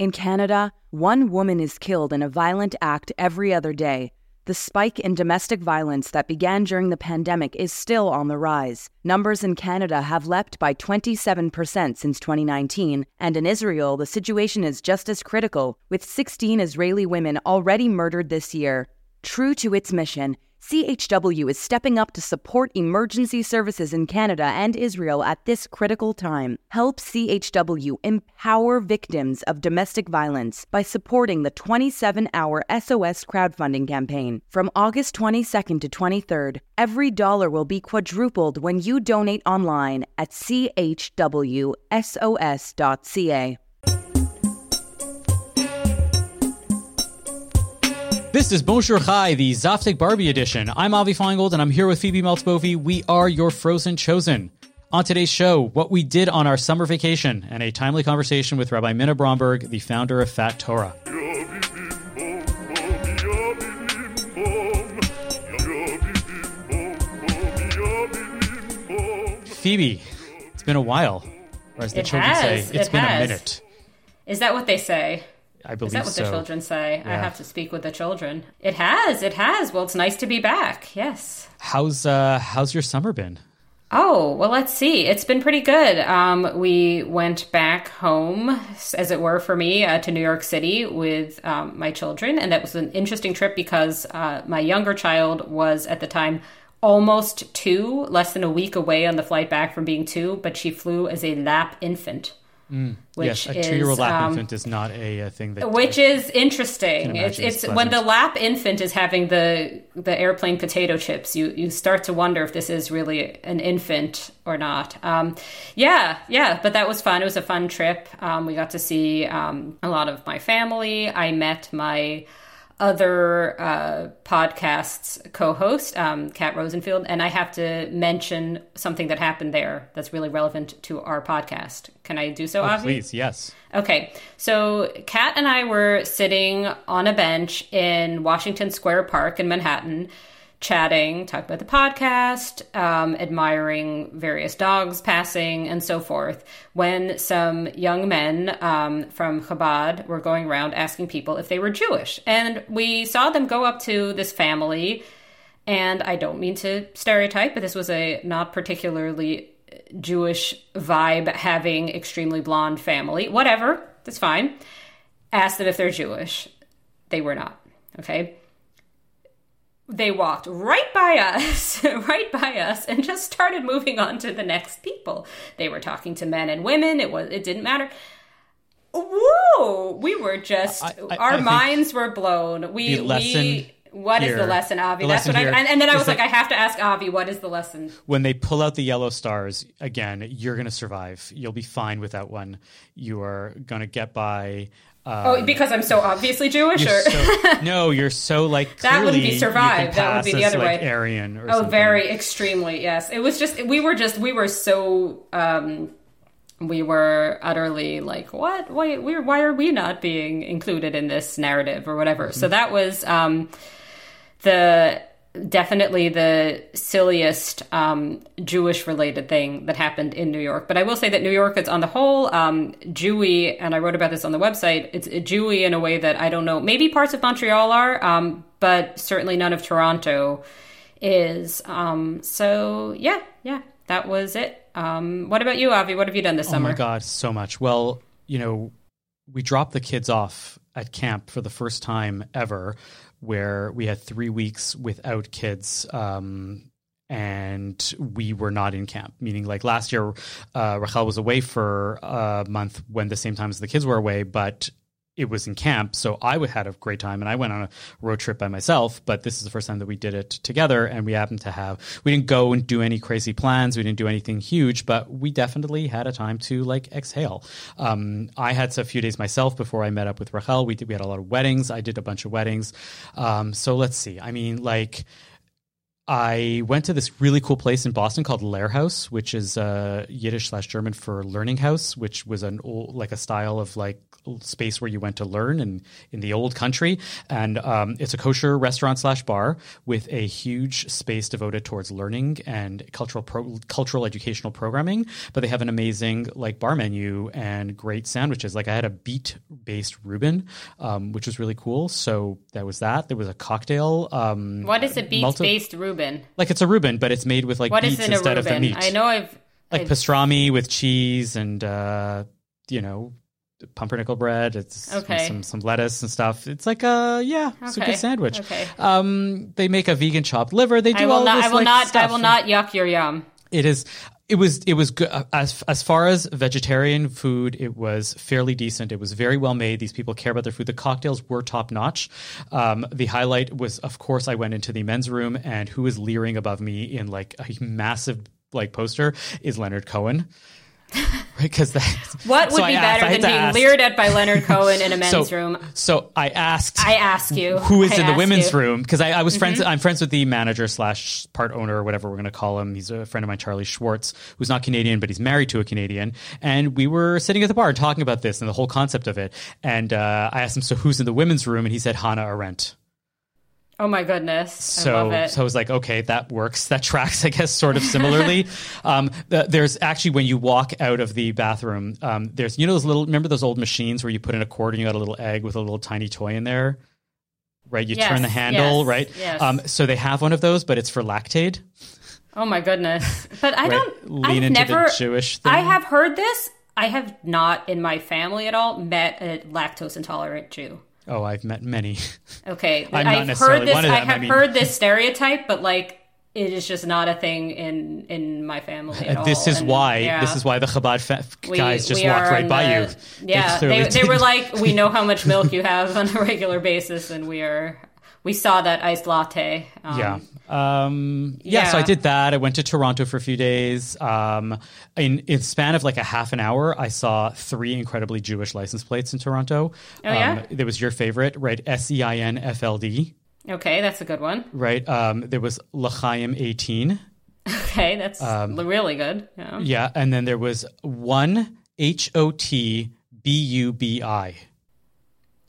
In Canada, one woman is killed in a violent act every other day. The spike in domestic violence that began during the pandemic is still on the rise. Numbers in Canada have leapt by 27% since 2019, and in Israel, the situation is just as critical, with 16 Israeli women already murdered this year. True to its mission, CHW is stepping up to support emergency services in Canada and Israel at this critical time. Help CHW empower victims of domestic violence by supporting the 27 hour SOS crowdfunding campaign. From August 22nd to 23rd, every dollar will be quadrupled when you donate online at chwsos.ca. This is Bonjour Chai, the Zaftig Barbie edition. I'm Avi Finegold, and I'm here with Phoebe Maltz Bovy. We are your Frozen Chosen. On today's show, what we did on our summer vacation, and a timely conversation with Rabbi Minna Bromberg, the founder of Fat Torah. Phoebe, it's been a while. Or as the It children has, say, it's it been has. a minute. Is that what they say? I believe Is that what so. the children say? I have to speak with the children. It has. It has. Well, it's nice to be back. Yes. How's uh how's your summer been? Oh, well, let's see. It's been pretty good. Um, we went back home, as it were, for me, uh, to New York City with um, my children. And that was an interesting trip because uh, my younger child was at the time almost two, less than a week away on the flight back from being two, but she flew as a lap infant. Yes, Which a two-year-old lap um, infant is not a, uh thing that which is interesting. It's it's it's when the lap infant is having the the airplane potato chips. You you start to wonder if this is really an infant or not. Um, yeah, yeah, but that was fun. It was a fun trip. Um, we got to see um, a lot of my family. I met my other uh, podcasts co-host, um, Kat Rosenfield, and I have to mention something that happened there that's really relevant to our podcast. Can I do so, Oh, Avi? please, yes. Okay, so Kat and I were sitting on a bench in Washington Square Park in Manhattan, chatting, talking about the podcast, um, admiring various dogs passing, and so forth, when some young men um, from Chabad were going around asking people if they were Jewish. And we saw them go up to this family, and I don't mean to stereotype, but this was a not particularly Jewish vibe having extremely blonde family. Whatever, that's fine. Asked them if they're Jewish. They were not. Okay. They walked right by us, right by us, and just started moving on to the next people. They were talking to men and women. It was it didn't matter. Whoa! We were just I- I- I our think minds were blown. We the lesson we what is here- the lesson, Avi? the That's lesson what I and, and then I was like, I have to ask Avi, what is the lesson? When they pull out the yellow stars again, you're going to survive. You'll be fine with that one. You are going to get by. Uh, Oh, because I'm so obviously Jewish, or so, no, you're so like That wouldn't be clearly you survive. That would be the as, other like, way. Aryan or oh, something. very extremely yes. It was just we were just we were so um, we were utterly like what why we're why are we not being included in this narrative or whatever. So that was um, the definitely the silliest um, Jewish related thing that happened in New York. But I will say that New York is on the whole um, Jewy, and I wrote about this on the website. It's Jewy in a way that I don't know. Maybe parts of Montreal are, um, but certainly none of Toronto is. Um, so yeah, yeah, that was it. Um, what about you, Avi? What have you done this Oh summer? Oh my god, so much. Well, you know, we dropped the kids off at camp for the first time ever, where we had three weeks without kids. Um, and we were not in camp, meaning like last year, uh, Rachel was away for a month when the same time as the kids were away, but it was in camp. So I would had a great time and I went on a road trip by myself, but this is the first time that we did it together and we happened to have we didn't go and do any crazy plans, we didn't do anything huge, but we definitely had a time to like exhale. Um, I had a few days myself before I met up with Rachel. We did we had a lot of weddings. I did a bunch of weddings. Um, so let's see. I mean like I went to this really cool place in Boston called Lehrhaus, which is uh, Yiddish slash German for learning house, which was an old, like a style of like space where you went to learn and in the old country. And um, it's a kosher restaurant slash bar with a huge space devoted towards learning and cultural pro- cultural educational programming. But they have an amazing like bar menu and great sandwiches. Like I had a beet based Reuben, um, which was really cool. So that was that. There was a cocktail. Um, what is a beet based Reuben? Like it's a Reuben, but it's made with like what beets instead of the meat. I know I've like I've, pastrami with cheese and uh, you know pumpernickel bread. It's okay. some some lettuce and stuff. It's like a yeah, it's a good sandwich. Okay. Um, they make a vegan chopped liver. They do all not. this I will like, not. stuff. I will not yuck your yum. It is. It was. It was good. As as far as vegetarian food, it was fairly decent. It was very well made. These people care about their food. The cocktails were top notch. Um, the highlight was, of course, I went into the men's room, and who is leering above me in like a massive like poster is Leonard Cohen. Because that. What would so be asked- better than being ask. leered at by Leonard Cohen in a men's so, room? So I asked. I ask you. who is I in the women's you. Mm-hmm. room because I, I was friends. I'm friends with the manager slash part owner or whatever we're going to call him. He's a friend of mine, Charlie Schwartz, who's not Canadian but he's married to a Canadian. And we were sitting at the bar talking about this and the whole concept of it. And uh, I asked him, "So who's in the women's room?" And he said, "Hannah Arendt." Oh my goodness! So, I love it. so I was like, okay, that works. That tracks, I guess, sort of similarly. um, the, there's actually when you walk out of the bathroom, um, there's you know those little remember those old machines where you put in a quarter and you got a little egg with a little tiny toy in there, right? You turn the handle, yes, right? yes. Um, so they have one of those, but it's for Lactaid. oh my goodness! But I Right? don't. Lean I've into never. the Jewish thing. I have heard this. I have not in my family at all met a lactose intolerant Jew. Oh, I've met many. Okay, I'm not I've necessarily heard this. one of I them, I have mean- heard this stereotype, but like it is just not a thing in in my family uh, at all. this is And, why. yeah. This is why the Chabad fa- We- guys just we walked right by the- you. Yeah, clearly they, they were like, "We know how much milk you have on a regular basis, and we are." We saw that iced latte. Um, Yeah. Um, yeah. So I did that. I went to Toronto for a few days. Um, in in span of like a half an hour, I saw three incredibly Jewish license plates in Toronto. Oh, yeah? Um, there was your favorite, right? S E I N F L D, Okay, that's a good one. right? Um, there was L'chaim 18. Okay, that's Um, really good. Yeah. Yeah. And then there was one H O T B U B I,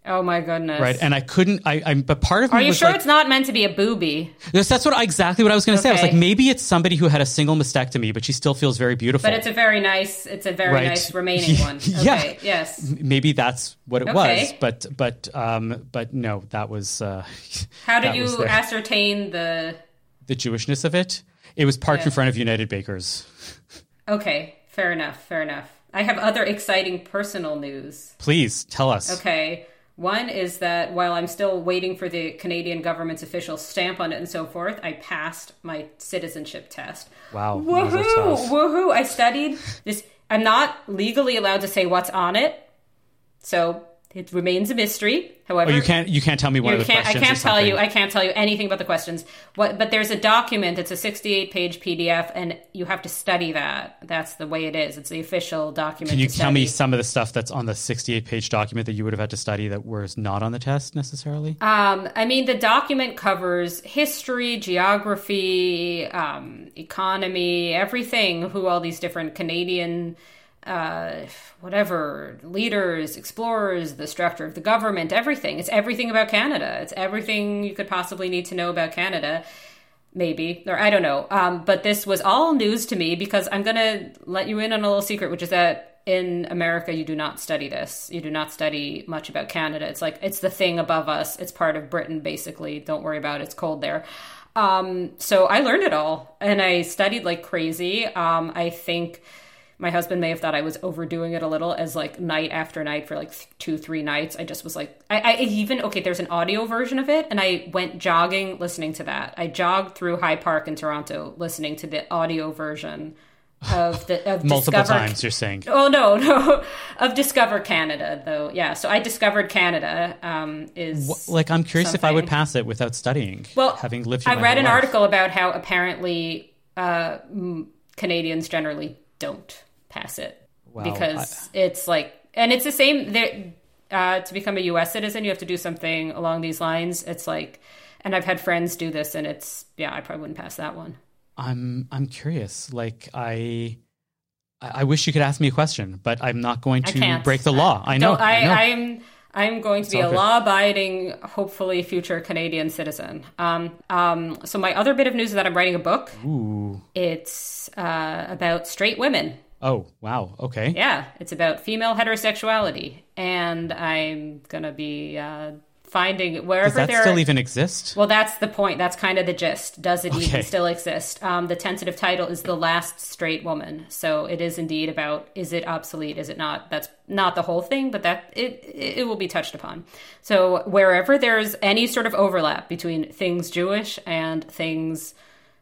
Oh my goodness. right? And I couldn't, I, I'm, but part of me Are you sure like, it's not meant to be a booby? Yes, that's what exactly what I was going to say. I was like, maybe it's somebody who had a single mastectomy, but she still feels very beautiful. But it's a very nice. It's a very Right. nice remaining one. Yeah. Okay. Yes. maybe that's what it Okay. was but but um but no that was uh How did you ascertain the? the jewishness of it it was parked in front of united bakers Okay. Fair enough. Fair enough. I have other exciting personal news. please tell us Okay. One is that while I'm still waiting for the Canadian government's official stamp on it and so forth, I passed my citizenship test. wow Woohoo! Woohoo! I studied this. I'm not legally allowed to say what's on it, so it remains a mystery. However, oh you can't you can't tell me what the can't, I can't tell you. I can't tell you anything about the questions. What? But there's a document. It's a 68 page PDF, and you have to study that. That's the way it is. It's the official document. can you tell me some of the stuff that's on the 68 page document that you would have had to study that was not on the test necessarily Um, I mean, the document covers history, geography, um, economy, everything. Who all these different Canadian, uh, whatever leaders, explorers, the structure of the government, everything. It's everything about Canada. It's everything you could possibly need to know about Canada. Maybe, or I don't know. Um, but this was all news to me because I'm going to let you in on a little secret, which is that in America, you do not study this. You do not study much about Canada. It's like, it's the thing above us. It's part of Britain, basically. Don't worry about it. It's cold there. Um, so I learned it all and I studied like crazy. Um, I think my husband may have thought I was overdoing it a little as like night after night for like two, three nights. I just was like, I, I even, okay, there's an audio version of it. And I went jogging listening to that. I jogged through High Park in Toronto listening to the audio version of the, of multiple Discover- times you're saying Oh no, no, of Discover Canada though. Yeah, so I discovered Canada. Um, is like i'm curious if i would pass it without studying well, having lived I read an life. article about how apparently uh, Canadians generally don't pass it Wow, because it's like, and it's the same. There, uh, to become a U.S. citizen, you have to do something along these lines. It's like And I've had friends do this, and it's yeah, I probably wouldn't pass that one. I'm I'm curious. Like I. I wish you could ask me a question, but I'm not going to break the law. I know. I, I know. I'm I'm going to it's be a law abiding, hopefully future Canadian citizen. Um, um, so my other bit of news is that I'm writing a book. Ooh. It's uh, about straight women. Oh, wow. Okay. Yeah, it's about female heterosexuality. And I'm going to be uh, finding wherever Does that there still even exist? Well, that's the point. That's kind of the gist. Does it okay. even still exist? Um, the tentative title is "The Last Straight Woman," so it is indeed about is it obsolete? Is it not? That's not the whole thing, but that it it will be touched upon. So wherever there's any sort of overlap between things Jewish and things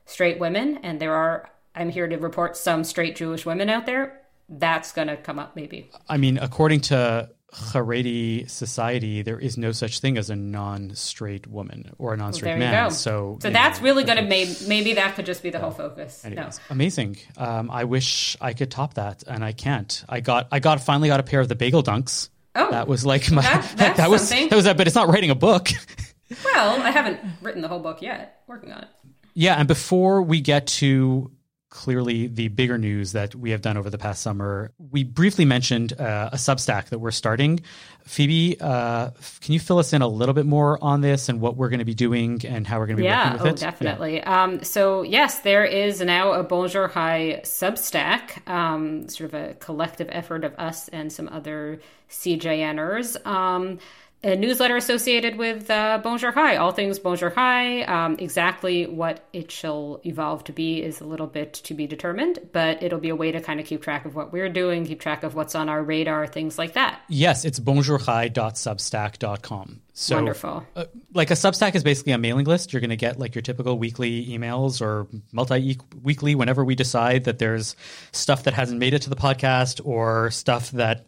straight women, and there are, I'm here to report some straight Jewish women out there. That's going to come up, maybe. I mean, according to Haredi society, there is no such thing as a non-straight woman or a non-straight well, man. So, so that's know, really going to maybe maybe that could just be the yeah. whole focus. Anyways, no. amazing. Um, I wish I could top that, and I can't. I got I got finally got a pair of the bagel dunks. Oh, that was like my that, that was that was that, but it's not writing a book. well, I haven't written the whole book yet. Working on it. Yeah, and before we get to clearly the bigger news that we have done over the past summer. We briefly mentioned uh, a Substack that we're starting. Phoebe, uh, can you fill us in a little bit more on this and what we're going to be doing and how we're going to be yeah, working with oh, it? Definitely. Yeah, um, so yes, there is now a Bonjour Chai Substack, um, sort of a collective effort of us and some other CJNers. Um, a newsletter associated with uh, Bonjour Chai, all things Bonjour Chai. Um, exactly what it shall evolve to be is a little bit to be determined, but it'll be a way to kind of keep track of what we're doing, keep track of what's on our radar, things like that. Yes, it's bonjourchai.substack.com. So, Wonderful. Uh, like a Substack is basically a mailing list. You're going to get like your typical weekly emails or multi weekly whenever we decide that there's stuff that hasn't made it to the podcast or stuff that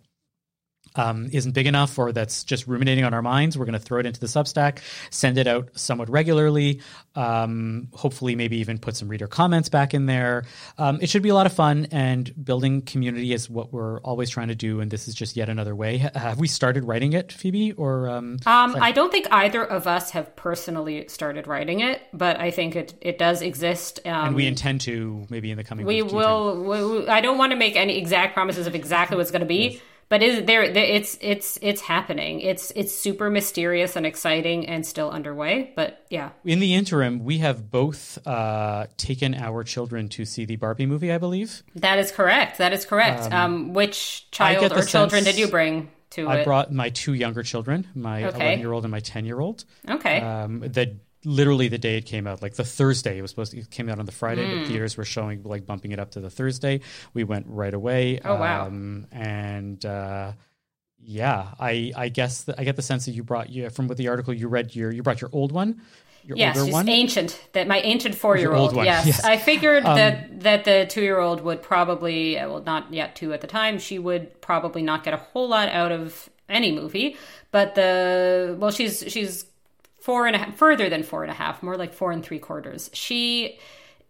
um, isn't big enough or that's just ruminating on our minds, we're going to throw it into the Substack, send it out somewhat regularly. Um, hopefully, maybe even put some reader comments back in there. Um, it should be a lot of fun, and building community is what we're always trying to do. And this is just yet another way. Have we started writing it, Phoebe? Or um, um, I don't think either of us have personally started writing it, but I think it it does exist, um, and we intend to maybe in the coming. We will. We, I don't want to make any exact promises of exactly what's going to be. Yes but is there it's it's it's happening it's it's super mysterious and exciting and still underway but yeah in the interim we have both uh, taken our children to see the barbie movie i believe that is correct that is correct um, um, which child or children did you bring to I it? brought my two younger children, my okay. 11 year old and my 10 year old. Okay. Um, the literally the day it came out, like the Thursday. It was supposed to it came out on the Friday, mm. but theaters were showing like bumping it up to the Thursday. We went right away. Oh wow! Um, and uh, yeah, I I guess the, I get the sense that you brought you from what the article you read your you brought your old one. Your yes, older one? ancient. That my ancient four year old. Yes. yes. I figured um, that that the two year old would probably uh, well not yet two at the time. She would probably not get a whole lot out of any movie, but the well she's she's four and a half, further than four and a half, more like four and three quarters. She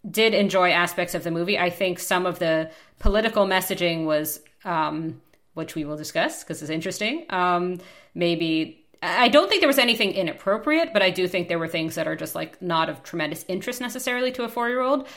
did enjoy aspects of the movie. I think some of the political messaging was, um, which we will discuss because it's interesting. Um, maybe I don't think there was anything inappropriate, but I do think there were things that are just like not of tremendous interest necessarily to a four year old.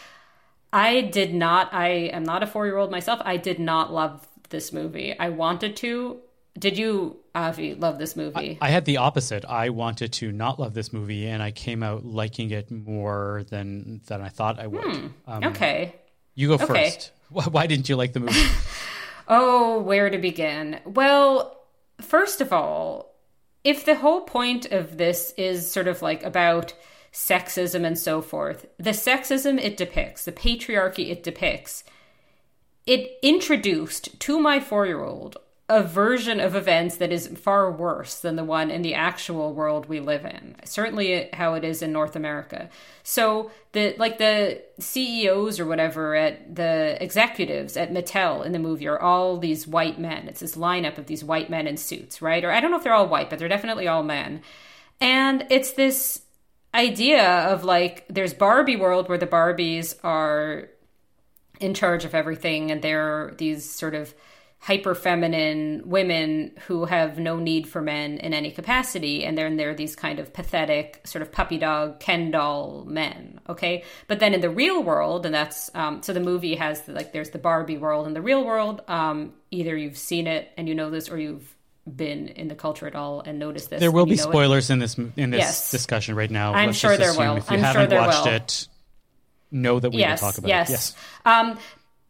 I did not. I am not a four year old myself. I did not love this movie. I wanted to. Did you, Avi, love this movie? I, I, had the opposite. I wanted to not love this movie, and I came out liking it more than than I thought I would. Hmm. Um, okay. You go okay. first. Why didn't you like the movie? oh, where to begin? Well, first of all, if the whole point of this is sort of like about sexism and so forth, the sexism it depicts, the patriarchy it depicts, it introduced to my four year old a version of events that is far worse than the one in the actual world we live in. Certainly how it is in north america. So the like the ceos or whatever at the executives at mattel in the movie are all these white men. It's this lineup of these white men in suits right? Or i don't know if they're all white but they're definitely all men. And it's this idea of like there's barbie world where the barbies are in charge of everything and they're these sort of hyper feminine women who have no need for men in any capacity and then they're these kind of pathetic sort of puppy dog ken doll men okay but then in the real world and that's um, so the movie has like there's the barbie world and the real world um, either you've seen it and you know this or you've been in the culture at all and noticed this there will be it. spoilers in this in this Yes. discussion right now I'm Let's sure there will. if you I'm haven't there watched will. it know that we yes, will talk about yes. it yes Um,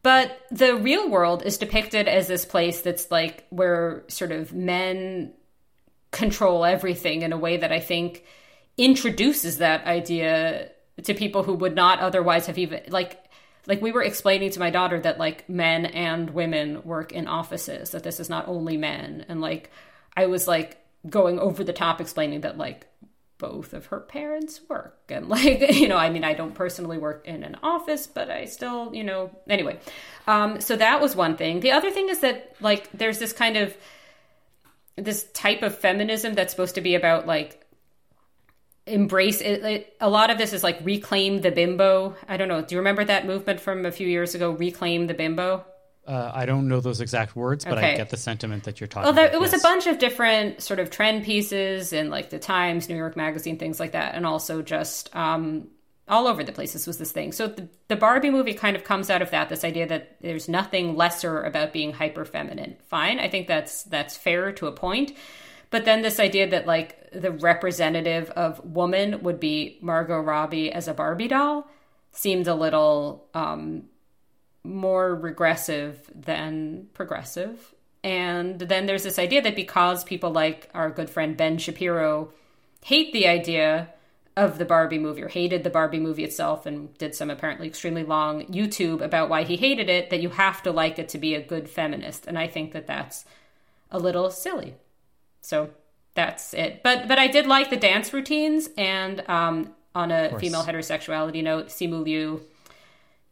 but the real world is depicted as this place that's like where sort of men control everything in a way that I think introduces that idea to people who would not otherwise have even like like we were explaining to my daughter that like men and women work in offices that this is not only men. And like I was like going over the top explaining that like both of her parents work. And like you know i mean i don't personally work in an office but i still you know anyway. Um so that was one thing. The other thing is that like there's this kind of this type of feminism that's supposed to be about like embrace it, it a lot of this is like reclaim the bimbo. I don't know. Do you remember that movement from a few years ago reclaim the bimbo uh, i don't know those exact words but i get the sentiment that you're talking about. Well, there, about it was yes. a bunch of different sort of trend pieces in like the Times, New York Magazine, things like that, and also just um, all over the place. This was this thing. So the, the Barbie movie kind of comes out of that. This idea that there's nothing lesser about being hyper feminine. Fine, I think that's that's fair to a point. But then this idea that like the representative of woman would be Margot Robbie as a Barbie doll seemed a little um, more regressive than progressive. And then there's this idea that because people like our good friend Ben Shapiro hate the idea of the Barbie movie or hated the Barbie movie itself and did some apparently extremely long YouTube about why he hated it, that you have to like it to be a good feminist. And I think that that's a little silly. So that's it. But but I did like the dance routines and um, on a female heterosexuality note, Simu Liu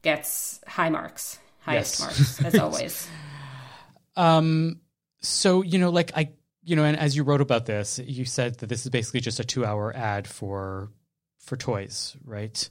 gets high marks, highest Yes. marks as always. Um, so you know, like I, you know, and as you wrote about this, you said that this is basically just a two-hour ad for for toys, right?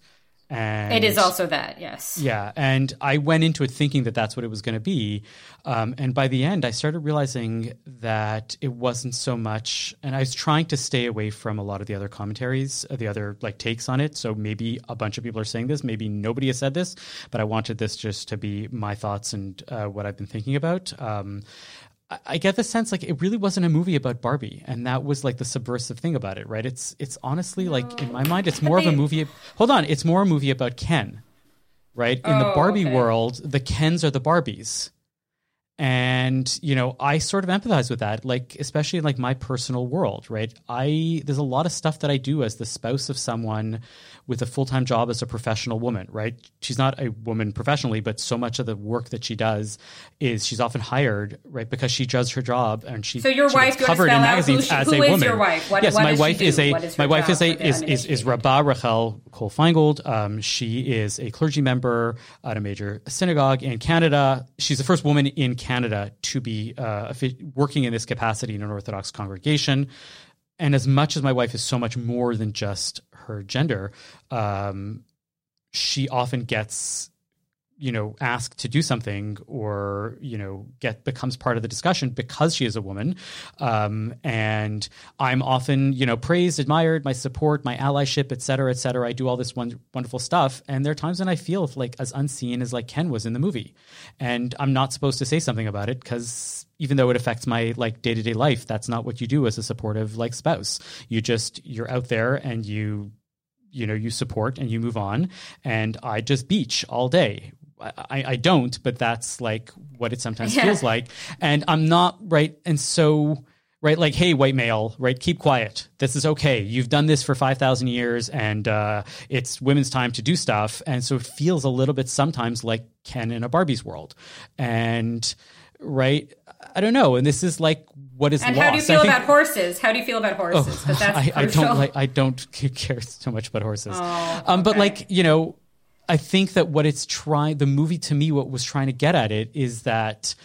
And it is also that, yes. yeah, and I went into it thinking that that's what it was going to be, um, and by the end, I started realizing that it wasn't so much. And I was trying to stay away from a lot of the other commentaries, uh, the other like takes on it. So maybe a bunch of people are saying this, maybe nobody has said this, but I wanted this just to be my thoughts and uh, what I've been thinking about. Um, I- get the sense like it really wasn't a movie about Barbie, and that was like the subversive thing about it, right? It's it's honestly like in my mind, it's more of a movie. Hold on, it's more a movie about Ken, right? In the Oh, Barbie okay. world, the Kens are the Barbies. And, you know, I sort of empathize with that, like, especially in like my personal world, right? I, there's a lot of stuff that I do as the spouse of someone with a full time job as a professional woman, right? She's not a woman professionally, but so much of the work that she does is she's often hired, right? Because she does her job and she, So your she wife, gets you wanna covered in magazines she- as a woman. your wife? What- yes, what my wife is a, is my wife is a, is, is, is uninitiated? Rachel Kohl Finegold. Um, she is a clergy member at a major synagogue in Canada. She's the first woman in Canada to be uh, working in this capacity in an Orthodox congregation. And as much as my wife is so much more than just her gender, um, she often gets you know asked to do something or you know get becomes part of the discussion because she is a woman. Um, and i'm often you know praised admired my support my allyship et cetera et cetera. I do all this won- wonderful stuff. And there are times when i feel like as unseen as like ken was in the movie. And i'm not supposed to say something about it because even though it affects my like day-to-day life that's not what you do as a supportive like spouse. You just you're out there and you you know you support and you move on. And i just beach all day I, I don't but that's like what it sometimes Yeah. feels like and i'm not right and so right like hey white male right keep quiet this is okay you've done this for 5000 years and uh, it's women's time to do stuff and so it feels a little bit sometimes like ken in a barbie's world and right i don't know and this is like what is lost. And lost how do you feel think- about horses? How do you feel about horses? Because that's I, I don't like. I don't care so much about horses. Oh, um, but okay. like you know, I think that what it's trying, the movie to me, what was trying to get at it is that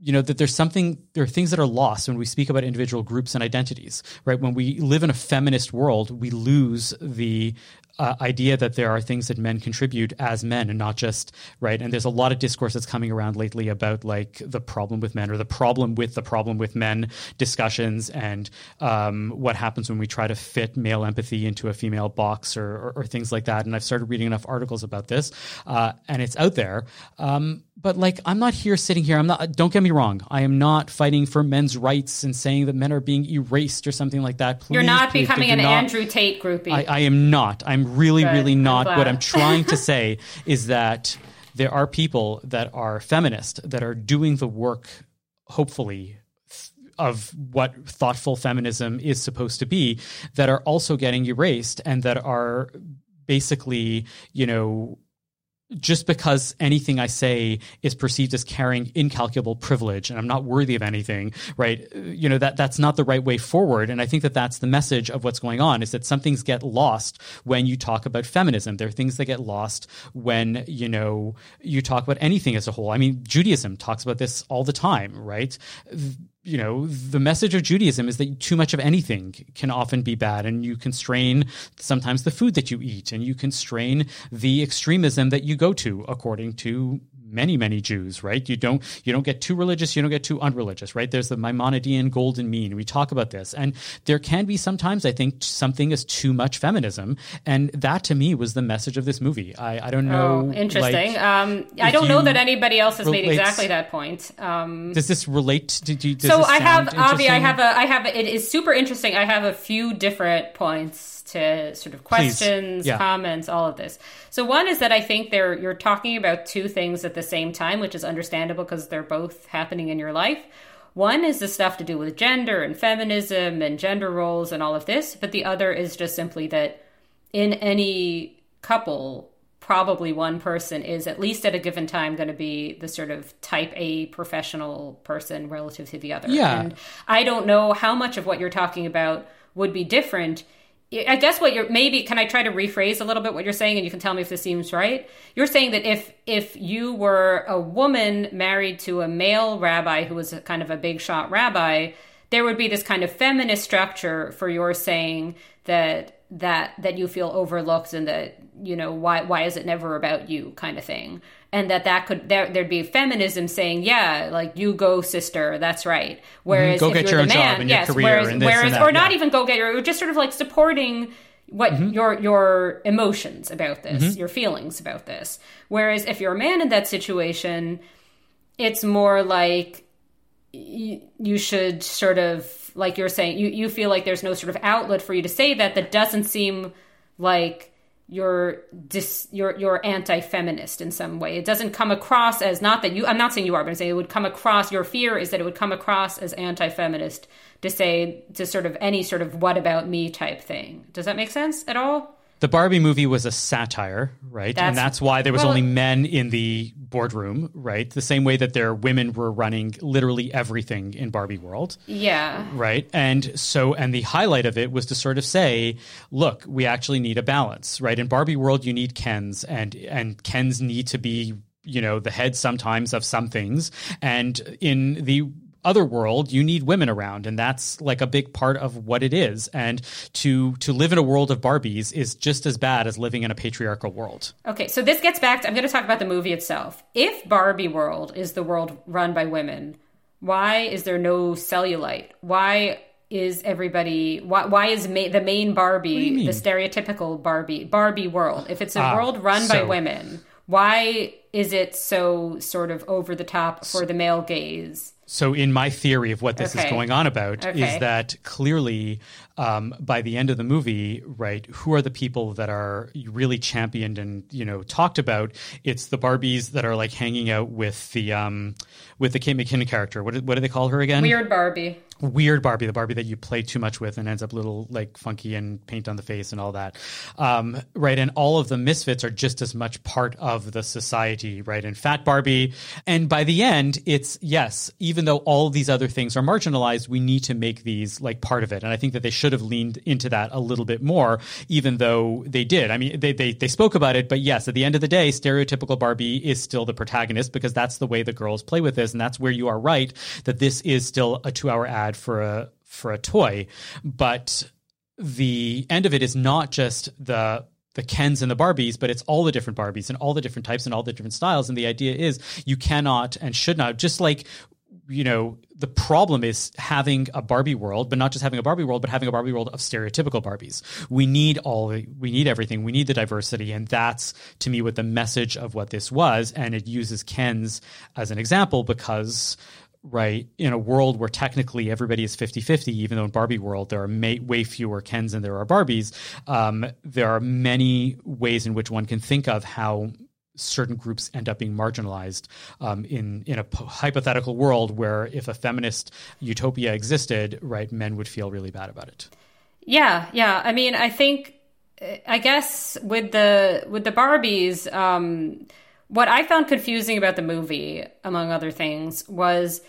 you know that there's something there are things that are lost when we speak about individual groups and identities right? When we live in a feminist world we lose the uh, idea that there are things that men contribute as men and not just right and there's a lot of discourse that's coming around lately about like the problem with men or the problem with the problem with men discussions and um, what happens when we try to fit male empathy into a female box or, or, or things like that and i've started reading enough articles about this uh, and it's out there um, but like i'm not here sitting here i'm not don't get me wrong i am not fighting for men's rights and saying that men are being erased or something like that Please, You're not please, becoming an not, Andrew Tate groupie. I, I, am not. I'm really, Good. really not. I'm what I'm trying to say is that there are people that are feminist that are doing the work, hopefully, of what thoughtful feminism is supposed to be, that are also getting erased and that are basically, you know, just because anything I say is perceived as carrying incalculable privilege and I'm not worthy of anything, right? You know, that that's not the right way forward. And I think that that's the message of what's going on is that some things get lost when you talk about feminism. There are things that get lost when, you know, you talk about anything as a whole. I mean, Judaism talks about this all the time, right? You know, the message of Judaism is that too much of anything can often be bad, and you constrain sometimes the food that you eat, and you constrain the extremism that you go to according to many many Jews, right? You don't you don't get too religious, you don't get too unreligious, right? There's the Maimonidean golden mean. We talk about this, and there can be sometimes I think something is too much feminism, and that to me was the message of this movie. I, I don't know. Oh, interesting. Like, um, I don't know that anybody else has relates, made exactly that point. Um, does this relate? To, do, does so I have Avi. I have a. I have. A, it is super interesting. I have a few different points to sort of questions, yeah. comments, all of this. So one is that I think they're you're talking about two things at the same time, which is understandable because they're both happening in your life. One is the stuff to do with gender and feminism and gender roles and all of this, but the other is just simply that in any couple, probably one person is at least at a given time going to be the sort of type A professional person relative to the other. Yeah. And I don't know how much of what you're talking about would be different I guess what you're maybe can I try to rephrase a little bit what you're saying and you can tell me if this seems right. You're saying that if if you were a woman married to a male rabbi who was kind of a big shot rabbi, there would be this kind of feminist structure for your saying that that that you feel overlooked and that you know why why is it never about you kind of thing and that that could there there'd be feminism saying yeah like you go sister that's right whereas mm-hmm. go get your own man, job and yes, your career whereas, and whereas and or not yeah. even go get your just sort of like supporting what mm-hmm. your your emotions about this mm-hmm. your feelings about this whereas if you're a man in that situation it's more like you, should sort of like you're saying you, you feel like there's no sort of outlet for you to say that that doesn't seem like you're dis, you're you're anti-feminist in some way. It doesn't come across as not that you. I'm not saying you are, but I'm saying it would come across. Your fear is that it would come across as anti-feminist to say to sort of any sort of "what about me" type thing. Does that make sense at all? The Barbie movie was a satire, right? That's, and that's why there was well, only men in the boardroom, right? The same way that their women were running literally everything in Barbie world. Yeah. Right? And so and the highlight of it was to sort of say, look, we actually need a balance, right? In Barbie world you need Kens and and Kens need to be you know the head sometimes of some things and in the other world you need women around and that's like a big part of what it is. And to to live in a world of barbies is just as bad as living in a patriarchal world. Okay so this gets back to i'm going to talk about the movie itself. If barbie world is the world run by women why is there no cellulite? Why is everybody why, why is ma- the main barbie the stereotypical barbie barbie world if it's a ah, world run so, by women why is it so sort of over the top for the male gaze so, in my theory of what this okay. is going on about okay. is that clearly, um, by the end of the movie, right, who are the people that are really championed and you know talked about? It's the Barbies that are like hanging out with the um, with the Kate McKinnon character. What what do they call her again? Weird Barbie weird Barbie, the Barbie that you play too much with and ends up little like funky and paint on the face and all that, um, right? And all of the misfits are just as much part of the society, right? And Fat Barbie, and by the end, it's yes, even though all these other things are marginalized, we need to make these like part of it, and I think that they should have leaned into that a little bit more, even though they did. I mean, they they they spoke about it, but yes, at the end of the day, stereotypical Barbie is still the protagonist because that's the way the girls play with this, and that's where you are right that this is still a two-hour ad ad for a for a toy, but the end of it is not just the the Kens and the Barbies, but it's all the different Barbies and all the different types and all the different styles. And the idea is you cannot and should not, just like you know, the problem is having a Barbie world, but not just having a Barbie world, but having a Barbie world of stereotypical Barbies. We need all, we need everything. We need the diversity. And that's to me what the message of what this was. And it uses Ken's as an example because right in a world where technically everybody is 50-50 even though in barbie world there are may, way fewer kens than there are barbies um, there are many ways in which one can think of how certain groups end up being marginalized um, in in a p- hypothetical world where if a feminist utopia existed, right, men would feel really bad about it. Yeah, yeah. I mean, I think, I guess with the with the Barbies, um, what I found confusing about the movie, among other things, was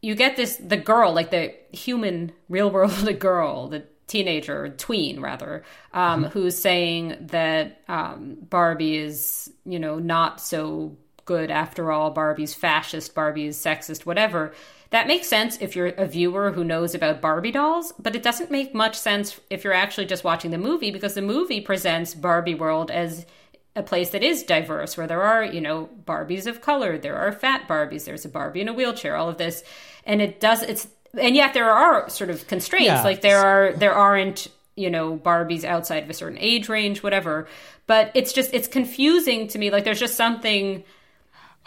you get this the girl, like the human, real world girl, the teenager, tween rather, um, mm-hmm. who's saying that um, Barbie is, you know, not so good after all. Barbie's fascist, Barbie's sexist, whatever. That makes sense if you're a viewer who knows about Barbie dolls, but it doesn't make much sense if you're actually just watching the movie because the movie presents Barbie world as a place that is diverse where there are, you know, Barbies of color, there are fat Barbies, there's a Barbie in a wheelchair, all of this. And it does it's and yet there are sort of constraints. Yeah. Like there are there aren't you know Barbies outside of a certain age range, whatever. But it's just it's confusing to me. Like there's just something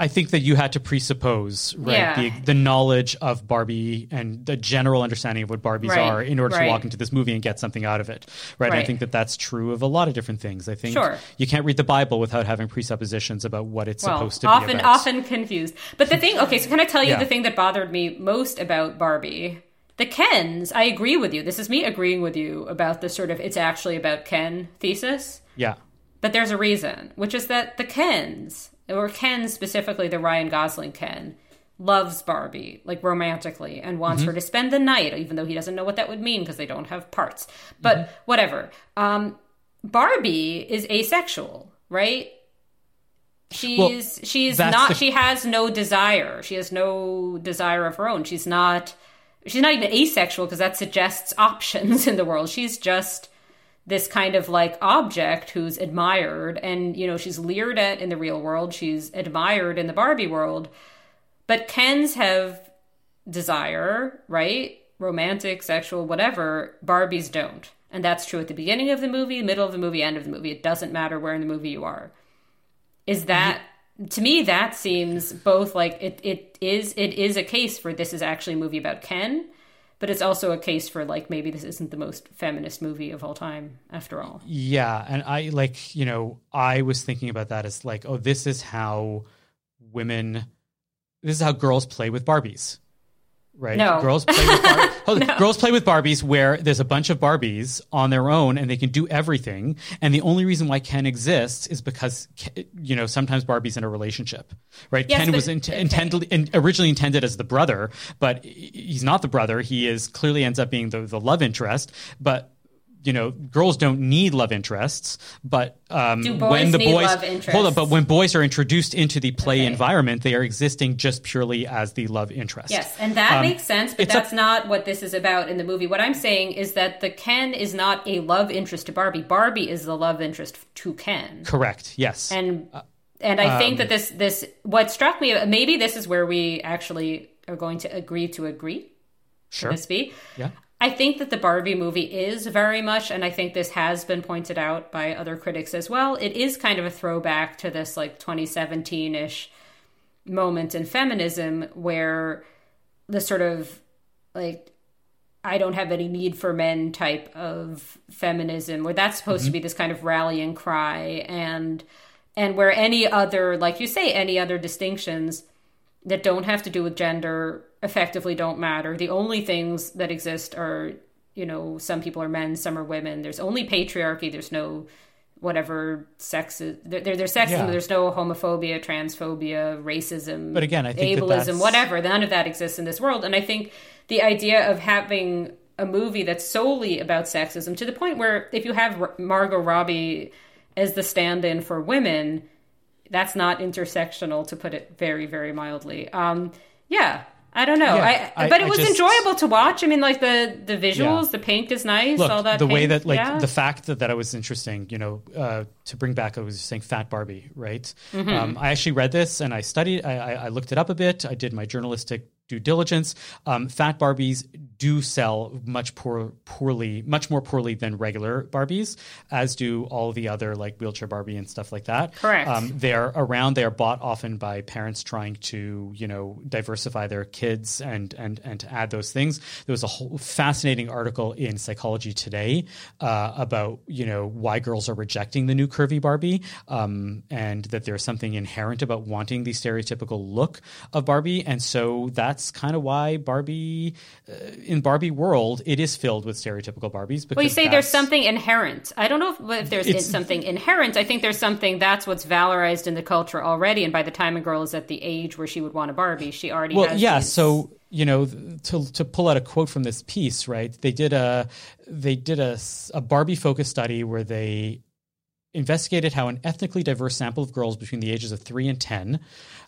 I think that you had to presuppose right yeah. the, the knowledge of Barbie and the general understanding of what Barbies right. are in order right. to walk into this movie and get something out of it. Right? I think that that's true of a lot of different things. I think sure. you can't read the Bible without having presuppositions about what it's well, supposed to often, be. Often, often confused. But the thing, okay, so can I tell you yeah. the thing that bothered me most about Barbie? The Kens, I agree with you. This is me agreeing with you about the sort of it's actually about Ken thesis. Yeah. But there's a reason, which is that the Kens or Ken specifically, the Ryan Gosling Ken, loves Barbie, like romantically, and wants mm-hmm. her to spend the night, even though he doesn't know what that would mean because they don't have parts. But mm-hmm. whatever. Um, Barbie is asexual, right? She's well, she's not the... she has no desire. She has no desire of her own. She's not she's not even asexual because that suggests options in the world. She's just this kind of like object who's admired and you know she's leered at in the real world she's admired in the barbie world but kens have desire right? Romantic sexual whatever barbies don't. And that's true at the beginning of the movie middle of the movie end of the movie. It doesn't matter where in the movie you are. Is that to me that seems both like it, it is it is a case for this is actually a movie about ken but it's also a case for like maybe this isn't the most feminist movie of all time after all. Yeah, and I like, you know, I was thinking about that as like, oh, this is how women this is how girls play with Barbies right? No. Girls play with Bar- no. girls play with Barbies where there's a bunch of Barbies on their own and they can do everything. And the only reason why Ken exists is because you know sometimes Barbie's in a relationship, right? Yes, Ken but, was in- intended in- originally intended as the brother, but he's not the brother. He is clearly ends up being the the love interest, but you know, girls don't need love interests, but um, when the boys hold on, but when boys are introduced into the play okay. environment, they are existing just purely as the love interest. Yes, and that um, makes sense, but that's a, not what this is about in the movie. What I'm saying is that the Ken is not a love interest to Barbie. Barbie is the love interest to Ken. Correct. Yes, and and I think um, that this this what struck me maybe this is where we actually are going to agree to agree. Sure. This be yeah. I think that the Barbie movie is very much, and I think this has been pointed out by other critics as well. It is kind of a throwback to this like 2017 ish moment in feminism where the sort of like I don't have any need for men type of feminism, where that's supposed mm-hmm. to be this kind of rallying cry, and and where any other, like you say, any other distinctions that don't have to do with gender effectively don't matter. The only things that exist are, you know, some people are men, some are women. There's only patriarchy. There's no whatever sex is there, there's sexism yeah. there's no homophobia transphobia racism but again i think ableism whatever none of that exists in this world and i think the idea of having a movie that's solely about sexism to the point where if you have margot robbie as the stand-in for women that's not intersectional to put it very very mildly um, yeah I don't know. Yeah, I, but it I was just- enjoyable to watch. I mean, like the the visuals, Yeah. the paint is nice. Look, all that the way that like yeah. the fact that, that I was interesting, you know, uh, to bring back, I was saying Fat Barbie, right? Mm-hmm. Um, I actually read this and I studied, I, I, I looked it up a bit. I did my journalistic due diligence. Um, fat Barbies do sell much poor, poorly, much more poorly than regular Barbies, as do all the other like wheelchair Barbie and stuff like that. Correct. Um, they're around. They are bought often by parents trying to, you know, diversify their kids and and and to add those things. There was a whole fascinating article in Psychology Today uh, about you know why girls are rejecting the new curvy Barbie, um, and that there's something inherent about wanting the stereotypical look of Barbie, and so that's kind of why Barbie, uh, in Barbie world, it is filled with stereotypical Barbies. Because Well, you say there's something inherent. I don't know if, if there's something inherent. I think there's something that's what's valorized in the culture already. And by the time a girl is at the age where she would want a Barbie, she already well has yeah these- so you know to to pull out a quote from this piece right they did a they did a, a barbie focused study where they investigated how an ethnically diverse sample of girls between the ages of 3 and 10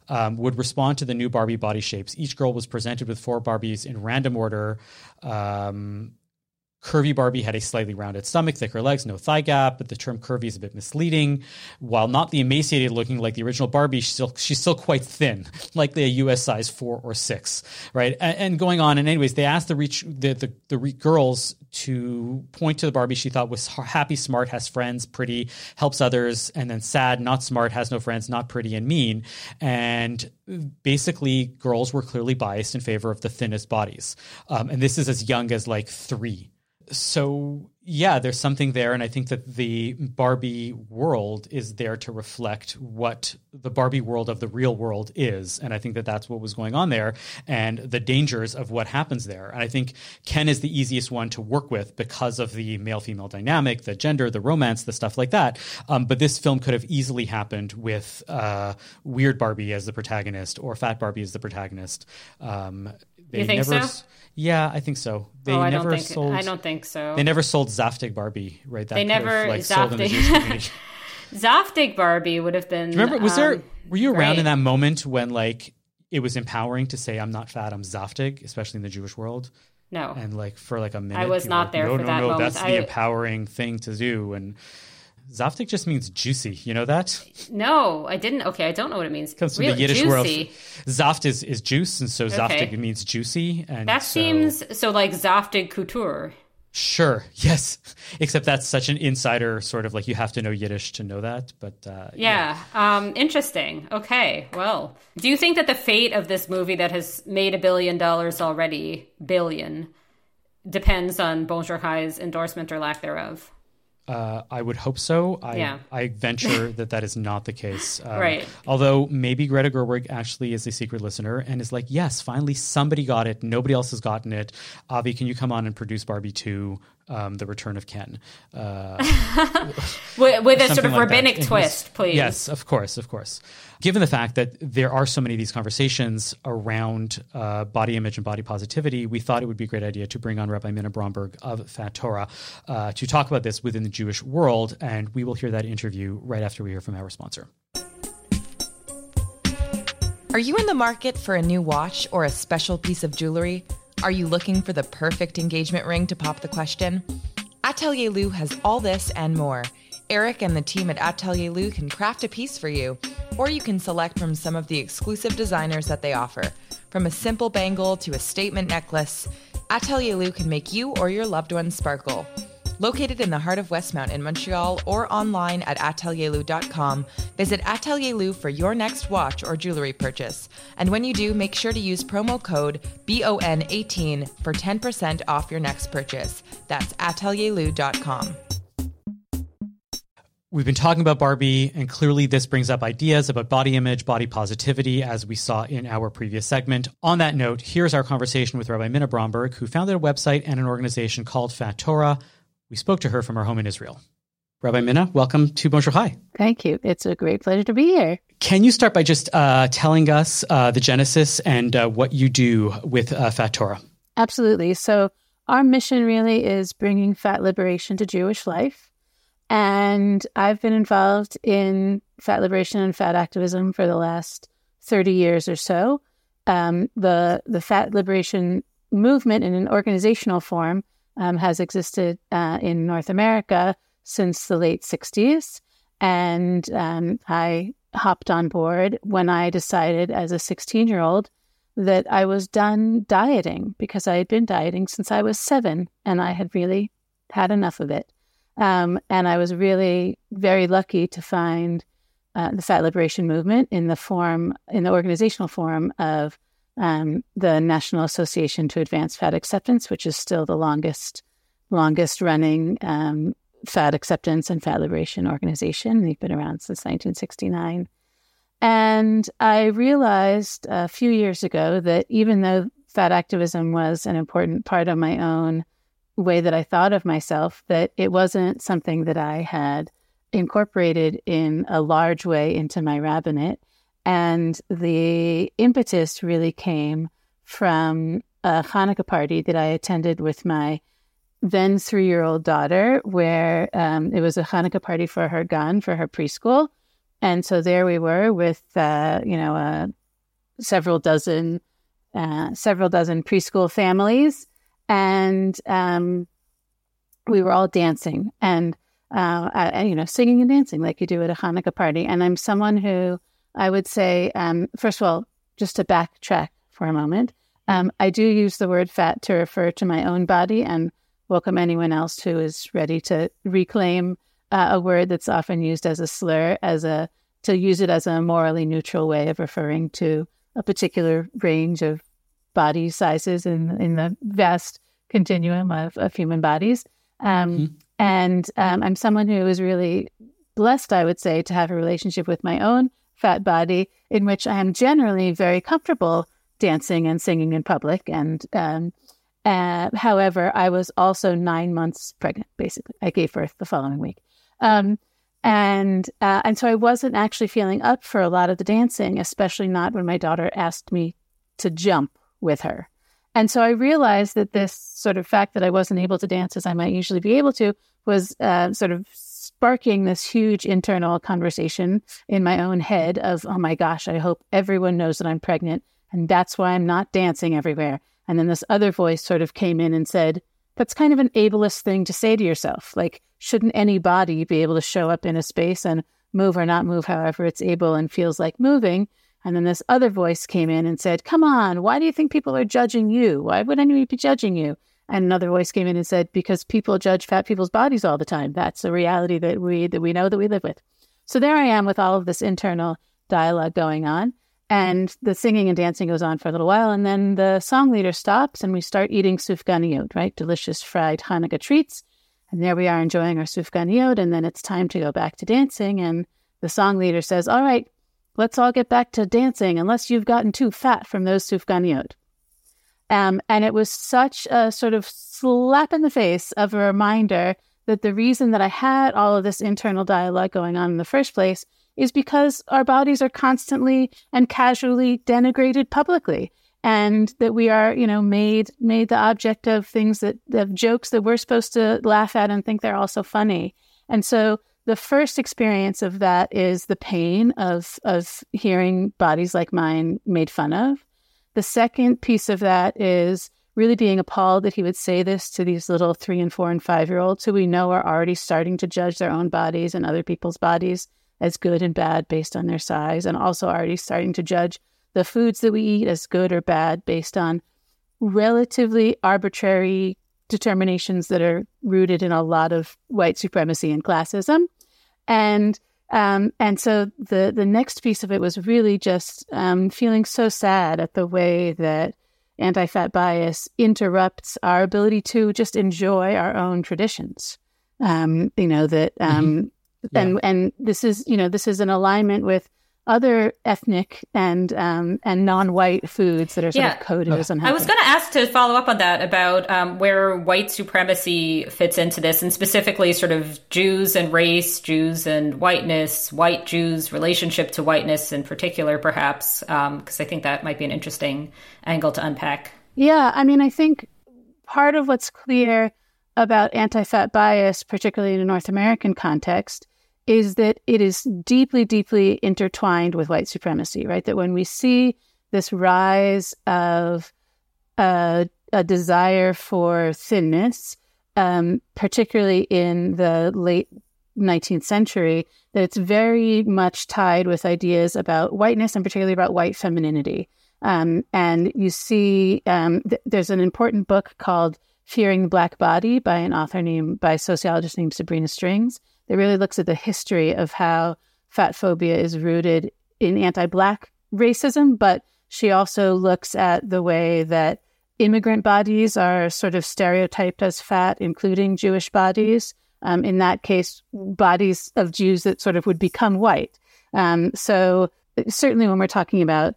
um, would respond to the new barbie body shapes. Each girl was presented with four barbies in random order um, Curvy Barbie had a slightly rounded stomach, thicker legs, no thigh gap, but the term curvy is a bit misleading. While not the emaciated looking like the original Barbie, she's still, she's still quite thin, likely a US size four or six, right? And, and going on. And anyways, they asked the reach the the, the re- girls to point to the Barbie she thought was happy, smart, has friends, pretty, helps others, and then sad, not smart, has no friends, not pretty, and mean. And basically, girls were clearly biased in favor of the thinnest bodies. Um, and this is as young as like three so yeah, there's something there, and I think that the Barbie world is there to reflect what the Barbie world of the real world is, and I think that that's what was going on there, and the dangers of what happens there. And I think Ken is the easiest one to work with because of the male-female dynamic, the gender, the romance, the stuff like that. Um, but this film could have easily happened with uh, Weird Barbie as the protagonist or Fat Barbie as the protagonist. Um, they You think never, so? Yeah, I think so. They oh, I never don't think sold. I don't think so. They never sold Zaftig Barbie, right? That They never- like, sold in the Zaftig-. Zaftig Barbie would have been. Remember, was there? um, Were you around in that moment when like it was empowering to say I'm not fat, I'm Zaftig, especially in the Jewish world? No. And like for like a minute, I was not like, there no, for no, that no, moment. That's I- the empowering thing to do. And Zaftig just means juicy. You know that No, I didn't. Okay, I don't know what it means. It comes from Real- the Yiddish word. juicy. Zaft is, is juice, and so Okay. Zaftig means juicy. And That so- seems so like Zaftig couture. sure, yes. Except that's such an insider sort of like you have to know Yiddish to know that. But uh, Yeah. Um, interesting. Okay. Well, do you think that the fate of this movie that has made a billion dollars already, billion, depends on Bonjour Chai's endorsement or lack thereof? Uh, I would hope so. I, Yeah. I venture that that is not the case. Um, Right. Although maybe Greta Gerwig actually is a secret listener and is like, yes, finally somebody got it. Nobody else has gotten it. Avi, can you come on and produce Barbie 2, um, The Return of Ken? Uh, With, with a sort of like rabbinic And twist, please. Yes, of course, of course. Given the fact that there are so many of these conversations around uh, body image and body positivity, we thought it would be a great idea to bring on Rabbi Minna Bromberg of Fat Torah uh, to talk about this within the Jewish world, and we will hear that interview right after we hear from our sponsor. Are you in the market for a new watch or a special piece of jewelry? Are you looking for the perfect engagement ring to pop the question? Atelier Lou has all this and more. Eric and the team at Atelier Lou can craft a piece for you, or you can select from some of the exclusive designers that they offer. From a simple bangle to a statement necklace, Atelier Lou can make you or your loved ones sparkle. Located in the heart of Westmount in Montreal or online at atelierlou.com, visit Atelier Lou for your next watch or jewelry purchase. And when you do, make sure to use promo code BON18 for 10% off your next purchase. That's atelierlou.com. We've been talking about Barbie, and clearly this brings up ideas about body image, body positivity, as we saw in our previous segment. On that note, here's our conversation with Rabbi Minna Bromberg, who founded a website and an organization called Fat Torah. We spoke to her from her home in Israel. Rabbi Minna, welcome to Bonjour Chai. Thank you. It's a great pleasure to be here. Can you start by just uh, telling us uh, the genesis and uh, what you do with uh, Fat Torah? Absolutely. So, our mission really is bringing fat liberation to Jewish life. And I've been involved in fat liberation and fat activism for the last 30 years or so. um, the the fat liberation movement in an organizational form um, has existed uh, in North America since the late 60s. And um, I hopped on board when I decided as a 16 year old that I was done dieting because I had been dieting since I was seven and I had really had enough of it. Um, and I was really very lucky to find uh, the fat liberation movement in the form, in the organizational form of um, the National Association to Advance Fat Acceptance, which is still the longest, longest running um, fat acceptance and fat liberation organization. They've been around since 1969. And I realized a few years ago that even though fat activism was an important part of my own way that I thought of myself, that it wasn't something that I had incorporated in a large way into my rabbinate. And the impetus really came from a Hanukkah party that I attended with my then three year old daughter, where um, it was a Hanukkah party for her gun, for her preschool. And so there we were with, uh, you know, uh, several dozen, uh, several dozen preschool families. And um, we were all dancing and, uh, you know, singing and dancing like you do at a Hanukkah party. And I'm someone who, I would say, um, first of all, just to backtrack for a moment, um, I do use the word fat to refer to my own body and welcome anyone else who is ready to reclaim uh, a word that's often used as a slur, as a to use it as a morally neutral way of referring to a particular range of body sizes in in the vast continuum of, of human bodies. Um, mm-hmm. And um, I'm someone who is really blessed, I would say, to have a relationship with my own fat body in which I am generally very comfortable dancing and singing in public. And um, uh, however, I was also nine months pregnant, basically. I gave birth the following week. Um, and uh, and so I wasn't actually feeling up for a lot of the dancing, especially not when my daughter asked me to jump with her. And so I realized that this sort of fact that I wasn't able to dance as I might usually be able to was uh, sort of sparking this huge internal conversation in my own head of, oh my gosh, I hope everyone knows that I'm pregnant. And that's why I'm not dancing everywhere. And then this other voice sort of came in and said, that's kind of an ableist thing to say to yourself. Like, shouldn't any body be able to show up in a space and move or not move however it's able and feels like moving? And then this other voice came in and said, Come on, why do you think people are judging you? Why would anyone be judging you? And another voice came in and said, because people judge fat people's bodies all the time. That's a reality that we that we know that we live with. So there I am with all of this internal dialogue going on. And the singing and dancing goes on for a little while. And then the song leader stops and we start eating sufganiyot, right? Delicious fried Hanukkah treats. And there we are enjoying our sufganiyot. And then it's time to go back to dancing. And the song leader says, All right, let's all get back to dancing unless you've gotten too fat from those sufganiyot. Um, and it was such a sort of slap in the face of a reminder that the reason that I had all of this internal dialogue going on in the first place is because our bodies are constantly and casually denigrated publicly and that we are you know made made the object of things that of jokes that we're supposed to laugh at and think they're also funny and so the first experience of that is the pain of of hearing bodies like mine made fun of. The second piece of that is really being appalled that he would say this to these little three and four and five year olds who we know are already starting to judge their own bodies and other people's bodies as good and bad based on their size, and also already starting to judge the foods that we eat as good or bad based on relatively arbitrary determinations that are rooted in a lot of white supremacy and classism. And um, and so the the next piece of it was really just um, feeling so sad at the way that anti-fat bias interrupts our ability to just enjoy our own traditions. Um, you know that, um, mm-hmm. yeah. and and this is you know this is an alignment with other ethnic and um, and non-white foods that are sort yeah. of coded as unhealthy. I was going to ask to follow up on that about um, where white supremacy fits into this, and specifically sort of Jews and race, Jews and whiteness, white Jews' relationship to whiteness in particular, perhaps, because um, I think that might be an interesting angle to unpack. Yeah, I mean, I think part of what's clear about anti-fat bias, particularly in a North American context, is that it is deeply, deeply intertwined with white supremacy, right? That when we see this rise of a, a desire for thinness, um, particularly in the late 19th century, that it's very much tied with ideas about whiteness and particularly about white femininity. Um, and you see, um, th- there's an important book called Fearing the Black Body by an author named, by sociologist named Sabrina Strings, that really looks at the history of how fat phobia is rooted in anti Black racism, but she also looks at the way that immigrant bodies are sort of stereotyped as fat, including Jewish bodies. Um, in that case, bodies of Jews that sort of would become white. Um, so, certainly when we're talking about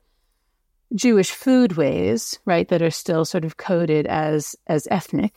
Jewish foodways, right, that are still sort of coded as as ethnic,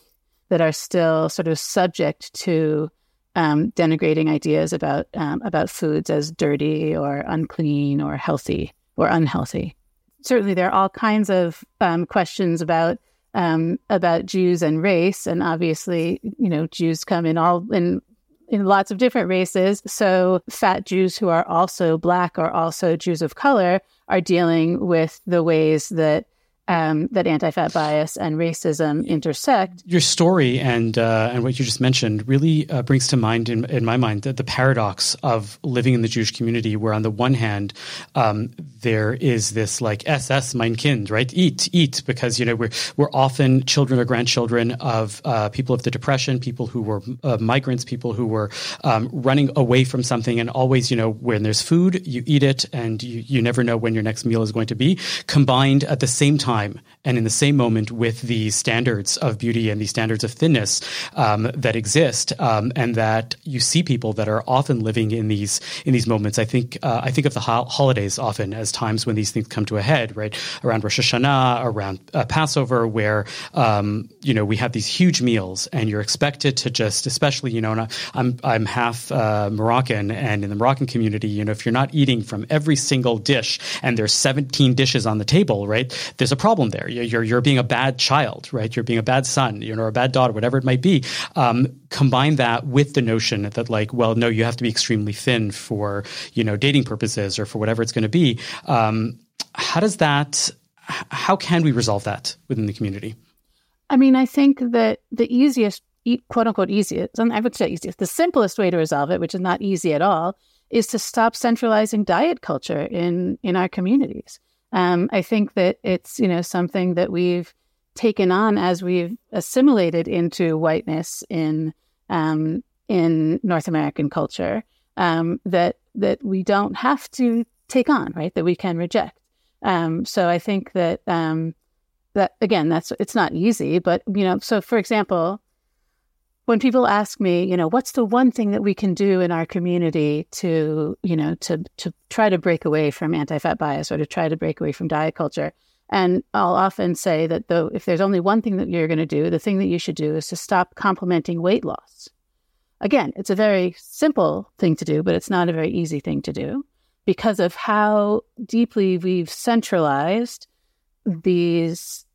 that are still sort of subject to um, denigrating ideas about um, about foods as dirty or unclean or healthy or unhealthy. Certainly, there are all kinds of um, questions about um, about Jews and race, and obviously, you know, Jews come in all in in lots of different races. So, fat Jews who are also black or also Jews of color are dealing with the ways that um, that anti-fat bias and racism intersect. Your story and uh, and what you just mentioned really uh, brings to mind, in, in my mind, the, the, paradox of living in the Jewish community, where on the one hand um, there is this like SS mein Kind, right? Eat, eat, because you know we're we're often children or grandchildren of uh, people of the depression, people who were uh, migrants, people who were um, running away from something, and always you know when there's food, you eat it, and you you never know when your next meal is going to be. Combined at the same time time and in the same moment with the standards of beauty and the standards of thinness um, that exist, um, and that you see people that are often living in these in these moments. I think uh, I think of the ho- holidays often as times when these things come to a head, right around Rosh Hashanah, around uh, Passover, where um, you know we have these huge meals, and you're expected to just, especially you know, I'm I'm half uh, Moroccan, and in the Moroccan community, you know, if you're not eating from every single dish, and there's 17 dishes on the table, right, there's a problem problem there. You're, you're being a bad child, right? You're being a bad son, you know, or a bad daughter, whatever it might be. Um, combine that with the notion that, like, well, no, you have to be extremely thin for, you know, dating purposes or for whatever it's going to be. Um, how does that? How can we resolve that within the community? I mean, I think that the easiest, quote unquote, easiest, I would say easiest, the simplest way to resolve it, which is not easy at all, is to stop centralizing diet culture in in our communities. Um, I think that it's you know something that we've taken on as we've assimilated into whiteness in um, in North American culture um, that that we don't have to take on, right? That we can reject. Um, so I think that um, that again, that's it's not easy, but you know, so for example, when people ask me, you know, what's the one thing that we can do in our community to, you know, to to try to break away from anti-fat bias or to try to break away from diet culture, and I'll often say that though, if there's only one thing that you're going to do, the thing that you should do is to stop complimenting weight loss. Again, it's a very simple thing to do, but it's not a very easy thing to do because of how deeply we've centralized these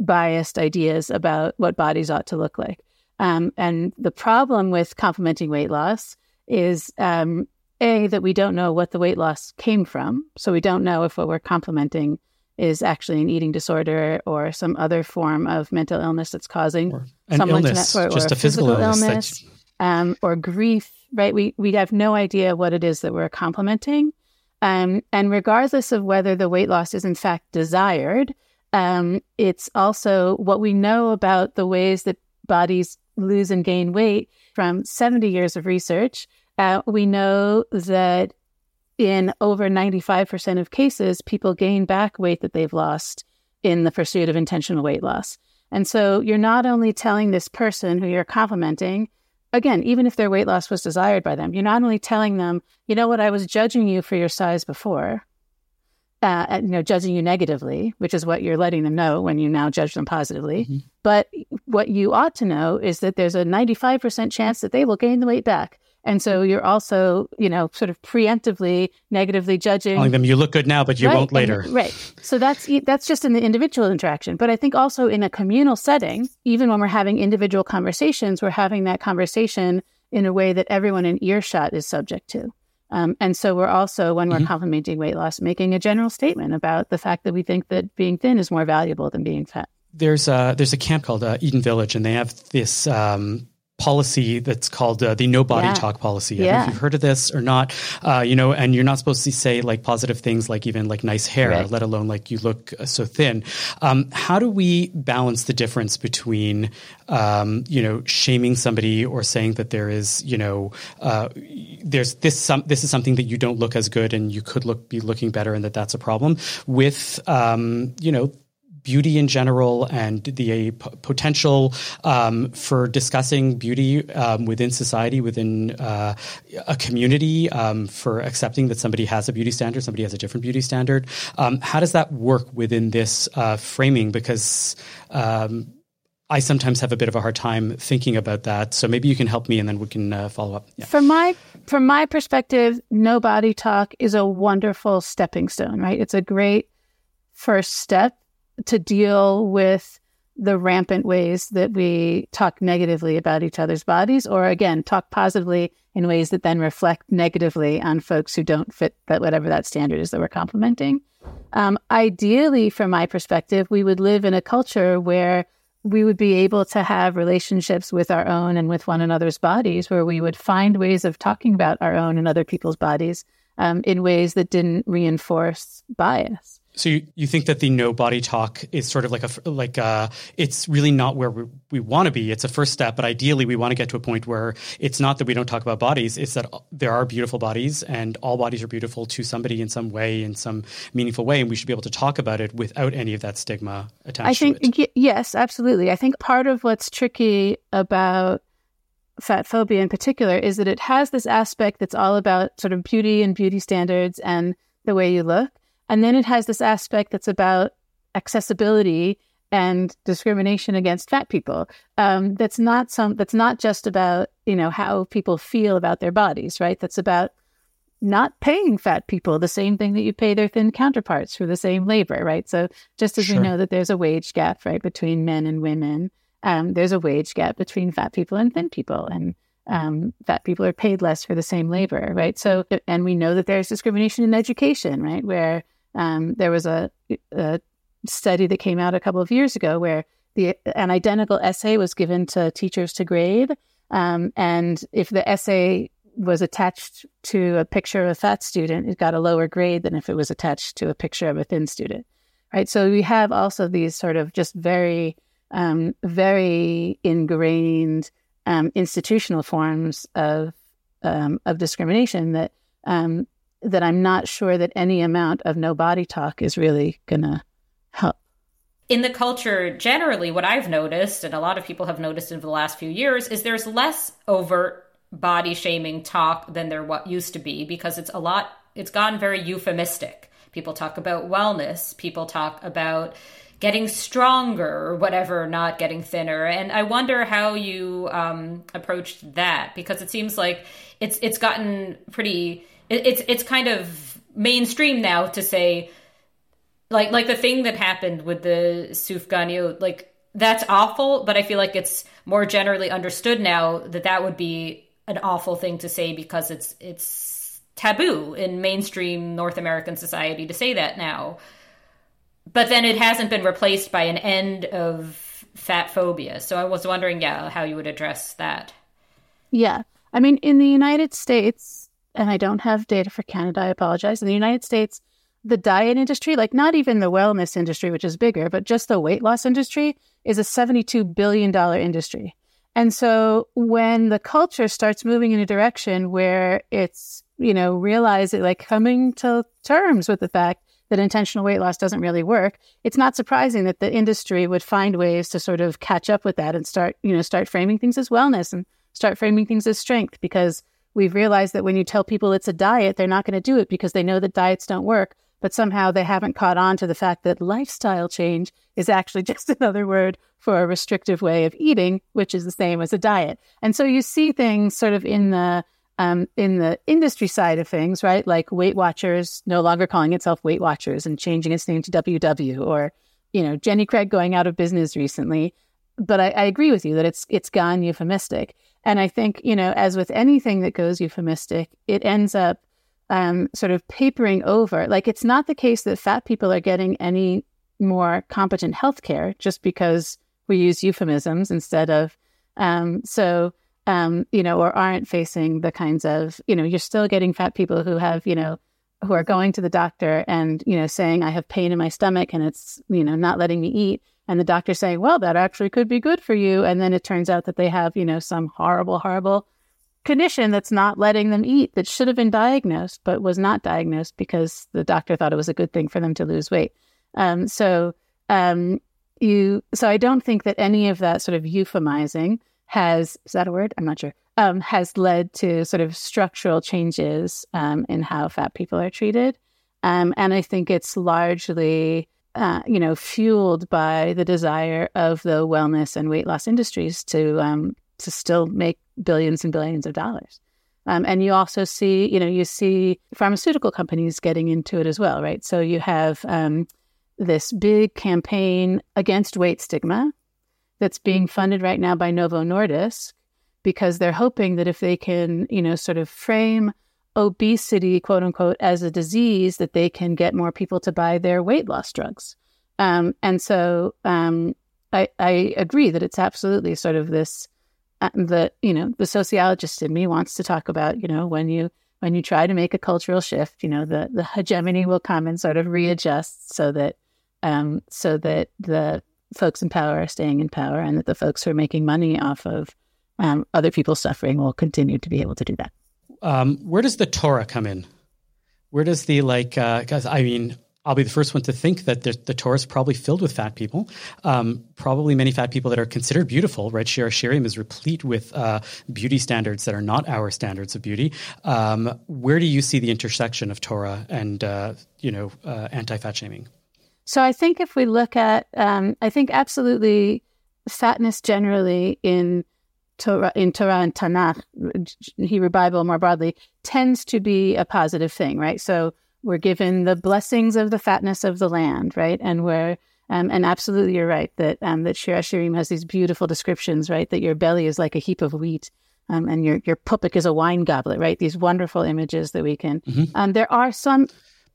biased ideas about what bodies ought to look like. Um, and the problem with complementing weight loss is um, a that we don't know what the weight loss came from, so we don't know if what we're complementing is actually an eating disorder or some other form of mental illness that's causing or someone illness, to or, just or a physical, physical illness, illness um, or grief. Right? We we have no idea what it is that we're complementing, um, and regardless of whether the weight loss is in fact desired, um, it's also what we know about the ways that bodies lose and gain weight from 70 years of research. Uh, we know that in over 95% of cases, people gain back weight that they've lost in the pursuit of intentional weight loss. And so you're not only telling this person who you're complimenting, again, even if their weight loss was desired by them, you're not only telling them, you know what, I was judging you for your size before, uh, you know, judging you negatively, which is what you're letting them know when you now judge them positively. Mm-hmm. But what you ought to know is that there's a 95% chance that they will gain the weight back. And so you're also, you know, sort of preemptively negatively judging telling them you look good now, but you right, won't later. And, right. So that's that's just in the individual interaction. But I think also in a communal setting, even when we're having individual conversations, we're having that conversation in a way that everyone in earshot is subject to Um, and so we're also, when we're mm-hmm. complimenting weight loss, making a general statement about the fact that we think that being thin is more valuable than being fat. There's a there's a camp called uh, Eden Village, and they have this um, policy that's called uh, the no body yeah. talk policy. I yeah. don't know if you've heard of this or not. Uh, you know, and you're not supposed to say like positive things like even like nice hair, right. let alone like you look uh, so thin. Um, how do we balance the difference between um, you know shaming somebody or saying that there is you know uh, there's this some this is something that you don't look as good and you could look be looking better and that that's a problem with um, you know beauty in general and the p- potential um, for discussing beauty um, within society, within uh, a community, um, for accepting that somebody has a beauty standard, somebody has a different beauty standard. Um, how does that work within this uh, framing? Because um, I sometimes have a bit of a hard time thinking about that. So maybe you can help me, and then we can uh, follow up. Yeah. From my from my perspective, no body talk is a wonderful stepping stone. Right? It's a great first step to deal with the rampant ways that we talk negatively about each other's bodies, or again, talk positively in ways that then reflect negatively on folks who don't fit that whatever that standard is that we're complimenting. Um, ideally, from my perspective, we would live in a culture where we would be able to have relationships with our own and with one another's bodies, where we would find ways of talking about our own and other people's bodies um, in ways that didn't reinforce bias. So you, you think that the no body talk is sort of like a like a, uh, it's really not where we, we want to be. It's a first step, but ideally we want to get to a point where it's not that we don't talk about bodies. It's that there are beautiful bodies, and all bodies are beautiful to somebody in some way, in some meaningful way, and we should be able to talk about it without any of that stigma attached. I think y- yes, absolutely. I think part of what's tricky about fat phobia in particular is that it has this aspect that's all about sort of beauty and beauty standards and the way you look and then it has this aspect that's about accessibility and discrimination against fat people. Um, that's not some. That's not just about you know how people feel about their bodies, right? That's about not paying fat people the same thing that you pay their thin counterparts for the same labor, right? So just as sure. we know that there's a wage gap, right, between men and women, um, there's a wage gap between fat people and thin people, and um, fat people are paid less for the same labor, right? So, and we know that there's discrimination in education, right, where um, there was a, a, study that came out a couple of years ago where the an identical essay was given to teachers to grade, um, and if the essay was attached to a picture of a fat student, it got a lower grade than if it was attached to a picture of a thin student. Right. So we have also these sort of just very, um, very ingrained um, institutional forms of um, of discrimination that um, that I'm not sure that any amount of no body talk is really going to help. In the culture generally, what I've noticed, and a lot of people have noticed in the last few years, is there's less overt body shaming talk than there what used to be because it's a lot, it's gotten very euphemistic. People talk about wellness, people talk about getting stronger or whatever, not getting thinner. And I wonder how you um, approached that because it seems like it's it's gotten pretty it, it's it's kind of mainstream now to say like like the thing that happened with the Sufganiyot, like that's awful, but I feel like it's more generally understood now that that would be an awful thing to say because it's it's taboo in mainstream North American society to say that now. But then it hasn't been replaced by an end of fat phobia. So I was wondering, yeah, how you would address that. Yeah. I mean, in the United States, and I don't have data for Canada, I apologize. In the United States, the diet industry, like not even the wellness industry, which is bigger, but just the weight loss industry, is a $72 billion industry. And so when the culture starts moving in a direction where it's, you know, realizing like coming to terms with the fact that intentional weight loss doesn't really work, it's not surprising that the industry would find ways to sort of catch up with that and start, you know, start framing things as wellness and start framing things as strength because we've realized that when you tell people it's a diet, they're not going to do it because they know that diets don't work. But somehow they haven't caught on to the fact that lifestyle change is actually just another word for a restrictive way of eating, which is the same as a diet. And so you see things sort of in the um, in the industry side of things, right? Like Weight Watchers no longer calling itself Weight Watchers and changing its name to WW, or you know Jenny Craig going out of business recently. But I, I agree with you that it's it's gone euphemistic. And I think, you know, as with anything that goes euphemistic, it ends up um, sort of papering over. Like it's not the case that fat people are getting any more competent health care just because we use euphemisms instead of um, so um, you know or aren't facing the kinds of you know you're still getting fat people who have you know who are going to the doctor and you know saying I have pain in my stomach and it's you know not letting me eat. And the doctor saying well that actually could be good for you. And then it turns out that they have you know some horrible horrible condition that's not letting them eat that should have been diagnosed but was not diagnosed because the doctor thought it was a good thing for them to lose weight. Um, so um, you so I don't think that any of that sort of euphemizing has is that a word? I'm not sure. Um, has led to sort of structural changes um, in how fat people are treated, um, and I think it's largely uh, you know fueled by the desire of the wellness and weight loss industries to um, to still make billions and billions of dollars. Um, and you also see, you know, you see pharmaceutical companies getting into it as well, right? So you have um, this big campaign against weight stigma that's being funded right now by Novo Nordisk because they're hoping that if they can, you know, sort of frame obesity, quote unquote, as a disease, that they can get more people to buy their weight loss drugs. Um, and so um, I, I, agree that it's absolutely sort of this uh, the you know the sociologist in me wants to talk about you know when you when you try to make a cultural shift, you know the the hegemony will come and sort of readjust so that um, so that the folks in power are staying in power and that the folks who are making money off of um, other people's suffering will continue to be able to do that. Um, where does the Torah come in? Where does the like? Because uh, I mean, I'll be the first one to think that the, the Torah is probably filled with fat people. Um, probably many fat people that are considered beautiful. Right, Shir HaShirim is replete with uh, beauty standards that are not our standards of beauty. Um, where do you see the intersection of Torah and uh, you know uh, anti-fat shaming? So I think if we look at, um, I think absolutely fatness generally in Torah, in Torah and Tanakh, Hebrew Bible more broadly, tends to be a positive thing, right? So we're given the blessings of the fatness of the land, right? And we're um, and absolutely, you're right that um, that Shir HaShirim has these beautiful descriptions, right? That your belly is like a heap of wheat, um, and your your pupik is a wine goblet, right? These wonderful images that we can. Mm-hmm. Um, there are some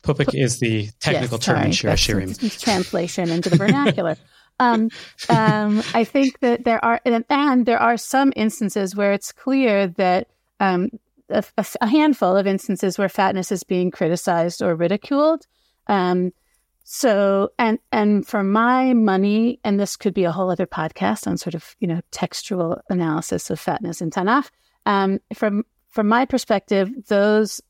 Pupik is the technical yes, term in Shir HaShirim. Translation into the vernacular. um, um, I think that there are, and, and, there are some instances where it's clear that um, a, a, handful of instances where fatness is being criticized or ridiculed. Um, so, and and for my money, and this could be a whole other podcast on sort of you know textual analysis of fatness in Tanakh. Um, from from my perspective, those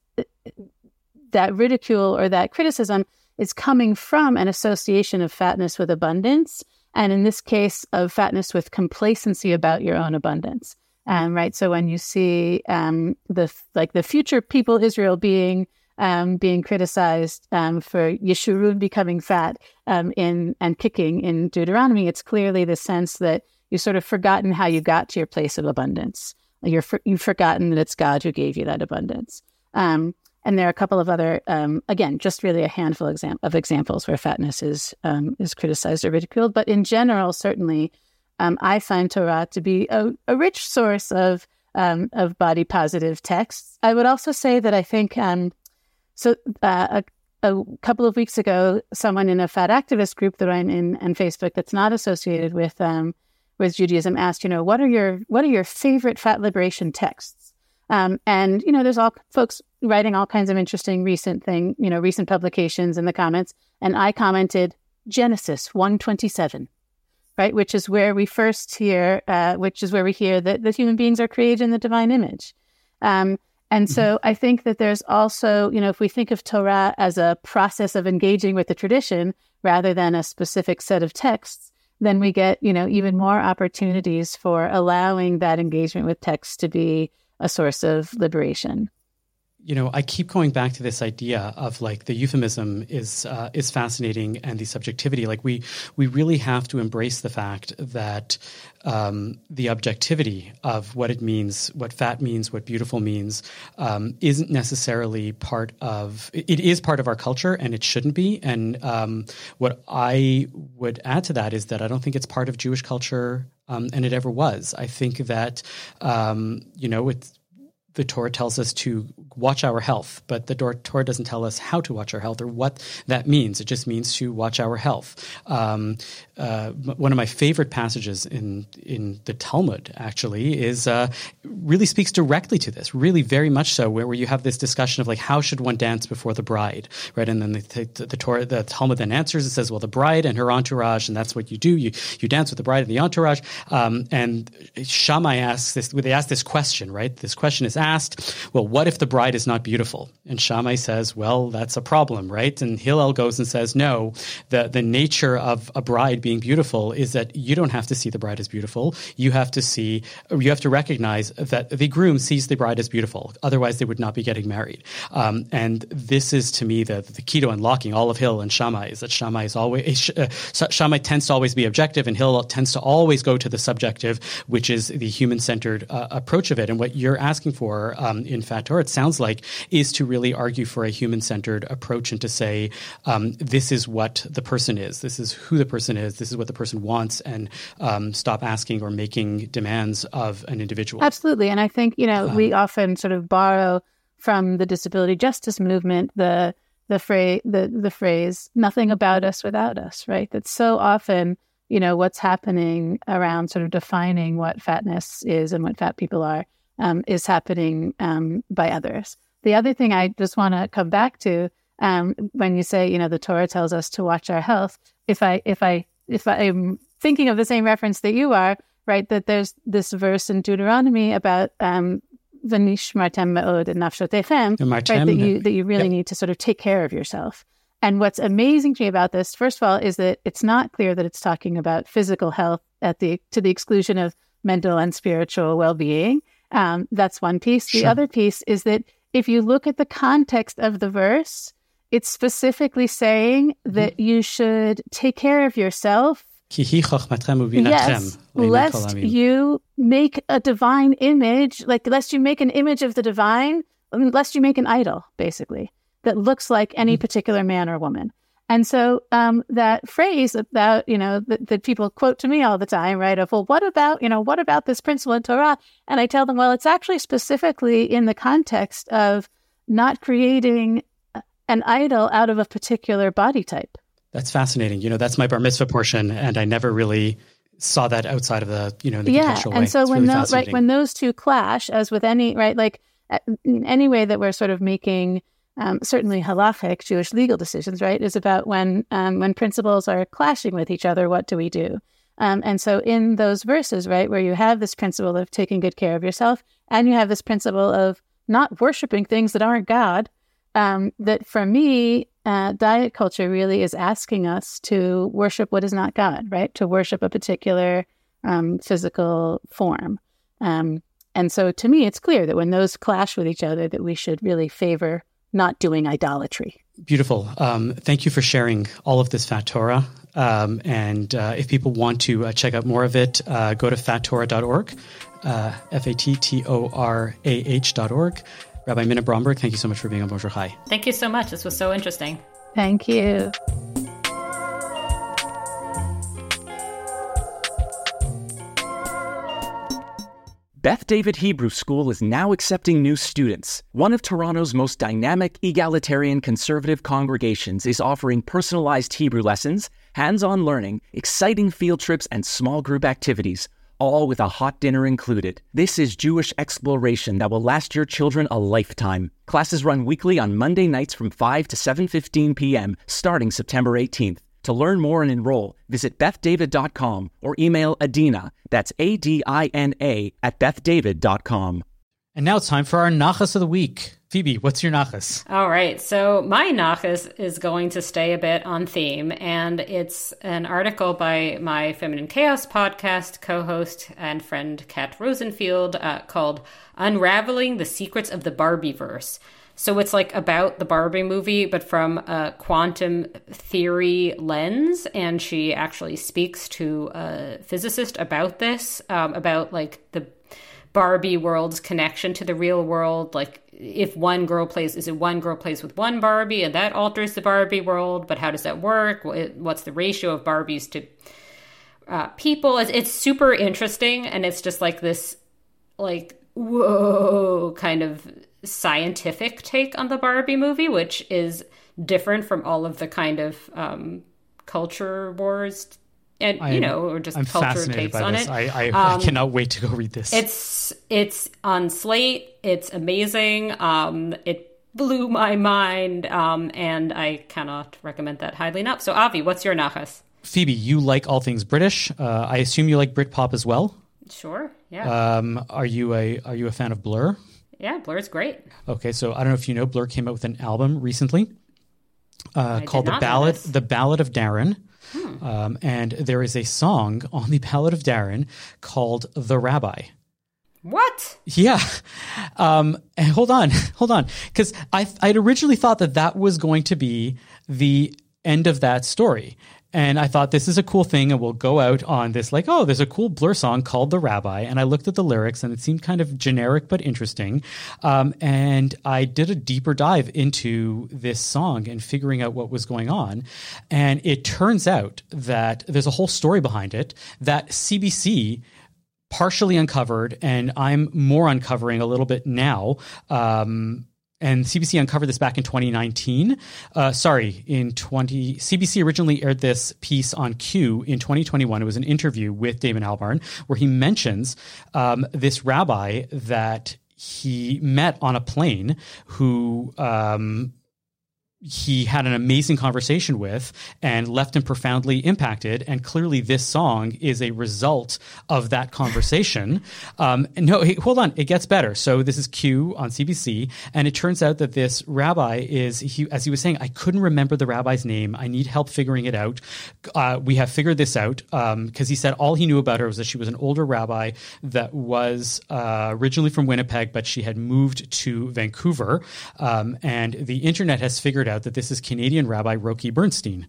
that ridicule or that criticism is coming from an association of fatness with abundance, and in this case, of fatness with complacency about your own abundance. Um, right. So when you see um, the like the future people Israel being um, being criticized um, for Yeshurun becoming fat um, in and kicking in Deuteronomy, it's clearly the sense that you've sort of forgotten how you got to your place of abundance. You're for, you've forgotten that it's God who gave you that abundance. Um, and there are a couple of other, um, again, just really a handful exam- of examples where fatness is um, is criticized or ridiculed. But in general, certainly, um, I find Torah to be a, a rich source of um, of body positive texts. I would also say that I think um, so. Uh, a, a, couple of weeks ago, someone in a fat activist group that I'm in on Facebook that's not associated with um, with Judaism asked, you know, what are your what are your favorite fat liberation texts? Um, and you know, there's all folks writing all kinds of interesting recent thing, you know, recent publications in the comments. And I commented Genesis 127, right, which is where we first hear, uh, which is where we hear that, that human beings are created in the divine image. Um, and so mm-hmm. I think that there's also, you know, if we think of Torah as a process of engaging with the tradition rather than a specific set of texts, then we get, you know, even more opportunities for allowing that engagement with text to be a source of liberation you know, I keep going back to this idea of like the euphemism is uh, is fascinating and the subjectivity. Like we we really have to embrace the fact that um, the objectivity of what it means, what fat means, what beautiful means, um, isn't necessarily part of. It is part of our culture, and it shouldn't be. And um, what I would add to that is that I don't think it's part of Jewish culture, um, and it ever was. I think that um, you know it's the Torah tells us to watch our health, but the Torah doesn't tell us how to watch our health or what that means. It just means to watch our health. Um, uh, one of my favorite passages in in the Talmud actually is uh, really speaks directly to this, really very much so, where, where you have this discussion of like how should one dance before the bride, right? And then the, the, the Torah, the Talmud then answers. and says, well, the bride and her entourage, and that's what you do. You you dance with the bride and the entourage. Um, and Shammai asks this. They ask this question, right? This question is asked, well, what if the bride is not beautiful? And Shammai says, well, that's a problem, right? And Hillel goes and says, no, the, the nature of a bride being beautiful is that you don't have to see the bride as beautiful. You have to see, you have to recognize that the groom sees the bride as beautiful. Otherwise, they would not be getting married. Um, and this is to me the, the key to unlocking all of Hillel and Shammai is that Shammai is always, uh, Shammai tends to always be objective and Hillel tends to always go to the subjective, which is the human centered uh, approach of it. And what you're asking for for um, in Fat Torah, it sounds like, is to really argue for a human centered approach and to say, um, this is what the person is, this is who the person is, this is what the person wants, and um, stop asking or making demands of an individual. Absolutely. And I think, you know, we um, often sort of borrow from the disability justice movement the the phrase the, the phrase nothing about us without us right that's so often you know what's happening around sort of defining what fatness is and what fat people are um, is happening um, by others. The other thing I just want to come back to um, when you say, you know, the Torah tells us to watch our health. If I, if I, if I am thinking of the same reference that you are, right, that there's this verse in Deuteronomy about um, v'nishmartem me'od and nafshotechem, right, that you that you really yep. need to sort of take care of yourself. And what's amazing to me about this, first of all, is that it's not clear that it's talking about physical health at the to the exclusion of mental and spiritual well-being. Um, that's one piece. The sure. other piece is that if you look at the context of the verse, it's specifically saying mm-hmm. that you should take care of yourself. Yes, lest you make a divine image, like lest you make an image of the divine, lest you make an idol, basically, that looks like any mm-hmm. particular man or woman. And so um, that phrase about, you know, that, that, people quote to me all the time, right? Of, well, what about, you know, what about this principle in Torah? And I tell them, well, it's actually specifically in the context of not creating an idol out of a particular body type. That's fascinating. You know, that's my bar mitzvah portion, and I never really saw that outside of the, you know, the yeah. And way. so it's when really those, right, when those two clash, as with any, right, like any way that we're sort of making um, certainly halachic Jewish legal decisions, right, is about when um, when principles are clashing with each other, what do we do? Um, and so in those verses, right, where you have this principle of taking good care of yourself, and you have this principle of not worshiping things that aren't God, um, that for me, uh, diet culture really is asking us to worship what is not God, right? To worship a particular um, physical form. Um, and so to me, it's clear that when those clash with each other, that we should really favor not doing idolatry. Beautiful. Um, thank you for sharing all of this Fat Torah. Um, and uh, if people want to uh, check out more of it, uh, go to fattorah.org, uh, F A T T O R A H.org. Rabbi Minna Bromberg, thank you so much for being on Bonjour Chai. Thank you so much. This was so interesting. Thank you. Beth David Hebrew School is now accepting new students. One of Toronto's most dynamic, egalitarian, conservative congregations is offering personalized Hebrew lessons, hands on learning, exciting field trips, and small group activities, all with a hot dinner included. This is Jewish exploration that will last your children a lifetime. Classes run weekly on Monday nights from 5 to 7:15 p.m. starting September 18th. To learn more and enroll, visit bethdavid.com or email Adina, that's A D I N A, at bethdavid.com. And now it's time for our Nachas of the Week. Phoebe, what's your Nachas? All right. So my Nachas is going to stay a bit on theme, and it's an article by my Feminine Chaos podcast co host and friend Kat Rosenfield uh, called Unraveling the Secrets of the Barbieverse. So it's like about the Barbie movie, but from a quantum theory lens. And she actually speaks to a physicist about this, um, about like the Barbie world's connection to the real world. Like if one girl plays, is it one girl plays with one Barbie and that alters the Barbie world? But how does that work? What's the ratio of Barbies to uh, people? It's, it's super interesting. And it's just like this, like whoa kind of scientific take on the Barbie movie, which is different from all of the kind of um, culture wars and I'm, you know, or just I'm culture fascinated takes by on this. it. I, I, Um, I cannot wait to go read this. It's it's on Slate. It's amazing. Um, it blew my mind, um, and I cannot recommend that highly enough. So, Avi, what's your nachas? Phoebe, you like all things British. Uh, I assume you like Britpop as well. Sure, yeah, Um, are you a Are you a fan of Blur? Yeah. Blur is great. Okay, so I don't know if you know, Blur came out with an album recently uh, called "The Ballad. Hmm. The Ballad of Darren," um, and there is a song on the Ballad of Darren called "The Rabbi." What? Yeah. Um, and hold on, hold on, because I I'd originally thought that that was going to be the end of that story. And I thought this is a cool thing, and we'll go out on this like, oh, there's a cool Blur song called "The Rabbi," and I looked at the lyrics, and it seemed kind of generic but interesting. Um, and I did a deeper dive into this song and figuring out what was going on, and it turns out that there's a whole story behind it that CBC partially uncovered, and I'm more uncovering a little bit now. Um, and CBC uncovered this back in 2019. Uh, sorry, in 20. CBC originally aired this piece on Q in 2021. It was an interview with Damon Albarn where he mentions um, this rabbi that he met on a plane who. Um, he had an amazing conversation with and left him profoundly impacted. And clearly, this song is a result of that conversation. um, no, hey, hold on, it gets better. So this is Q on CBC, and it turns out that this rabbi is he, as he was saying, I couldn't remember the rabbi's name. I need help figuring it out. Uh, we have figured this out because he said all he knew about her was that she was an older rabbi that was uh, originally from Winnipeg, but she had moved to Vancouver. Um, and the internet has figured out that this is Canadian Rabbi Roki Bernstein.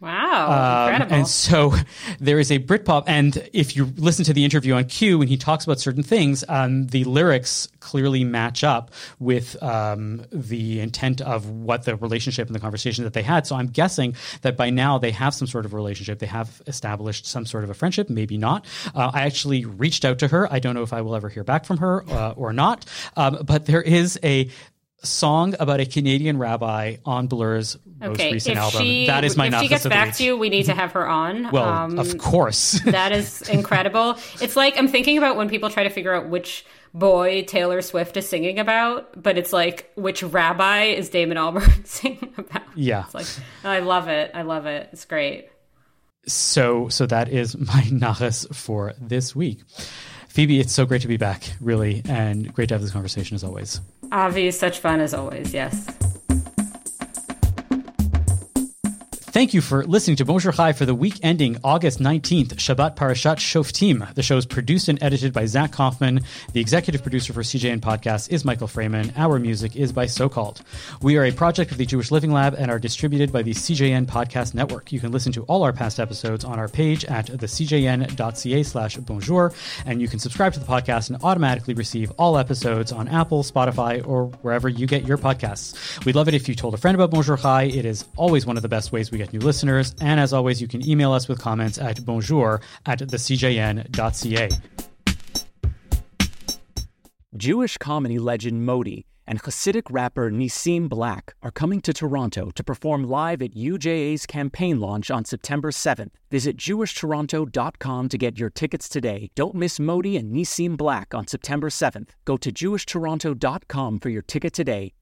Wow, Um, incredible. and so there is a Britpop, and if you listen to the interview on Q and he talks about certain things, um, the lyrics clearly match up with um, the intent of what the relationship and the conversation that they had. So I'm guessing that by now they have some sort of relationship. They have established some sort of a friendship, maybe not. Uh, I actually reached out to her. I don't know if I will ever hear back from her uh, or not, um, but there is a song about a Canadian rabbi on Blur's most okay, recent album. she that is my if she gets back to you, we need to have her on. Well, Um, of course. that is incredible. It's like I'm thinking about when people try to figure out which boy Taylor Swift is singing about, but it's like which rabbi is Damon Albarn singing about. yeah. It's like I love it. I love it. It's great. So, so that is my nachas for this week. Phoebe, it's so great to be back, really, and great to have this conversation as always. Avi such fun as always. Yes. Thank you for listening to Bonjour Chai for the week ending August 19th, Shabbat Parashat Shoftim. The show is produced and edited by Zach Kauffman. The executive producer for CJN Podcast is Michael Fraiman. Our music is by Socalled. We are a project of the Jewish Learning Lab and are distributed by the CJN Podcast Network. You can listen to all our past episodes on our page at thecjn.ca slash bonjour, and you can subscribe to the podcast and automatically receive all episodes on Apple, Spotify, or wherever you get your podcasts. We'd love it if you told a friend about Bonjour Chai. It is always one of the best ways we get new listeners. And as always, you can email us with comments at bonjour at thecjn.ca. Jewish comedy legend Modi and Hasidic rapper Nissim Black are coming to Toronto to perform live at UJA's campaign launch on September 7th. Visit jewishtoronto.com to get your tickets today. Don't miss Modi and Nissim Black on September 7th. Go to jewishtoronto.com for your ticket today.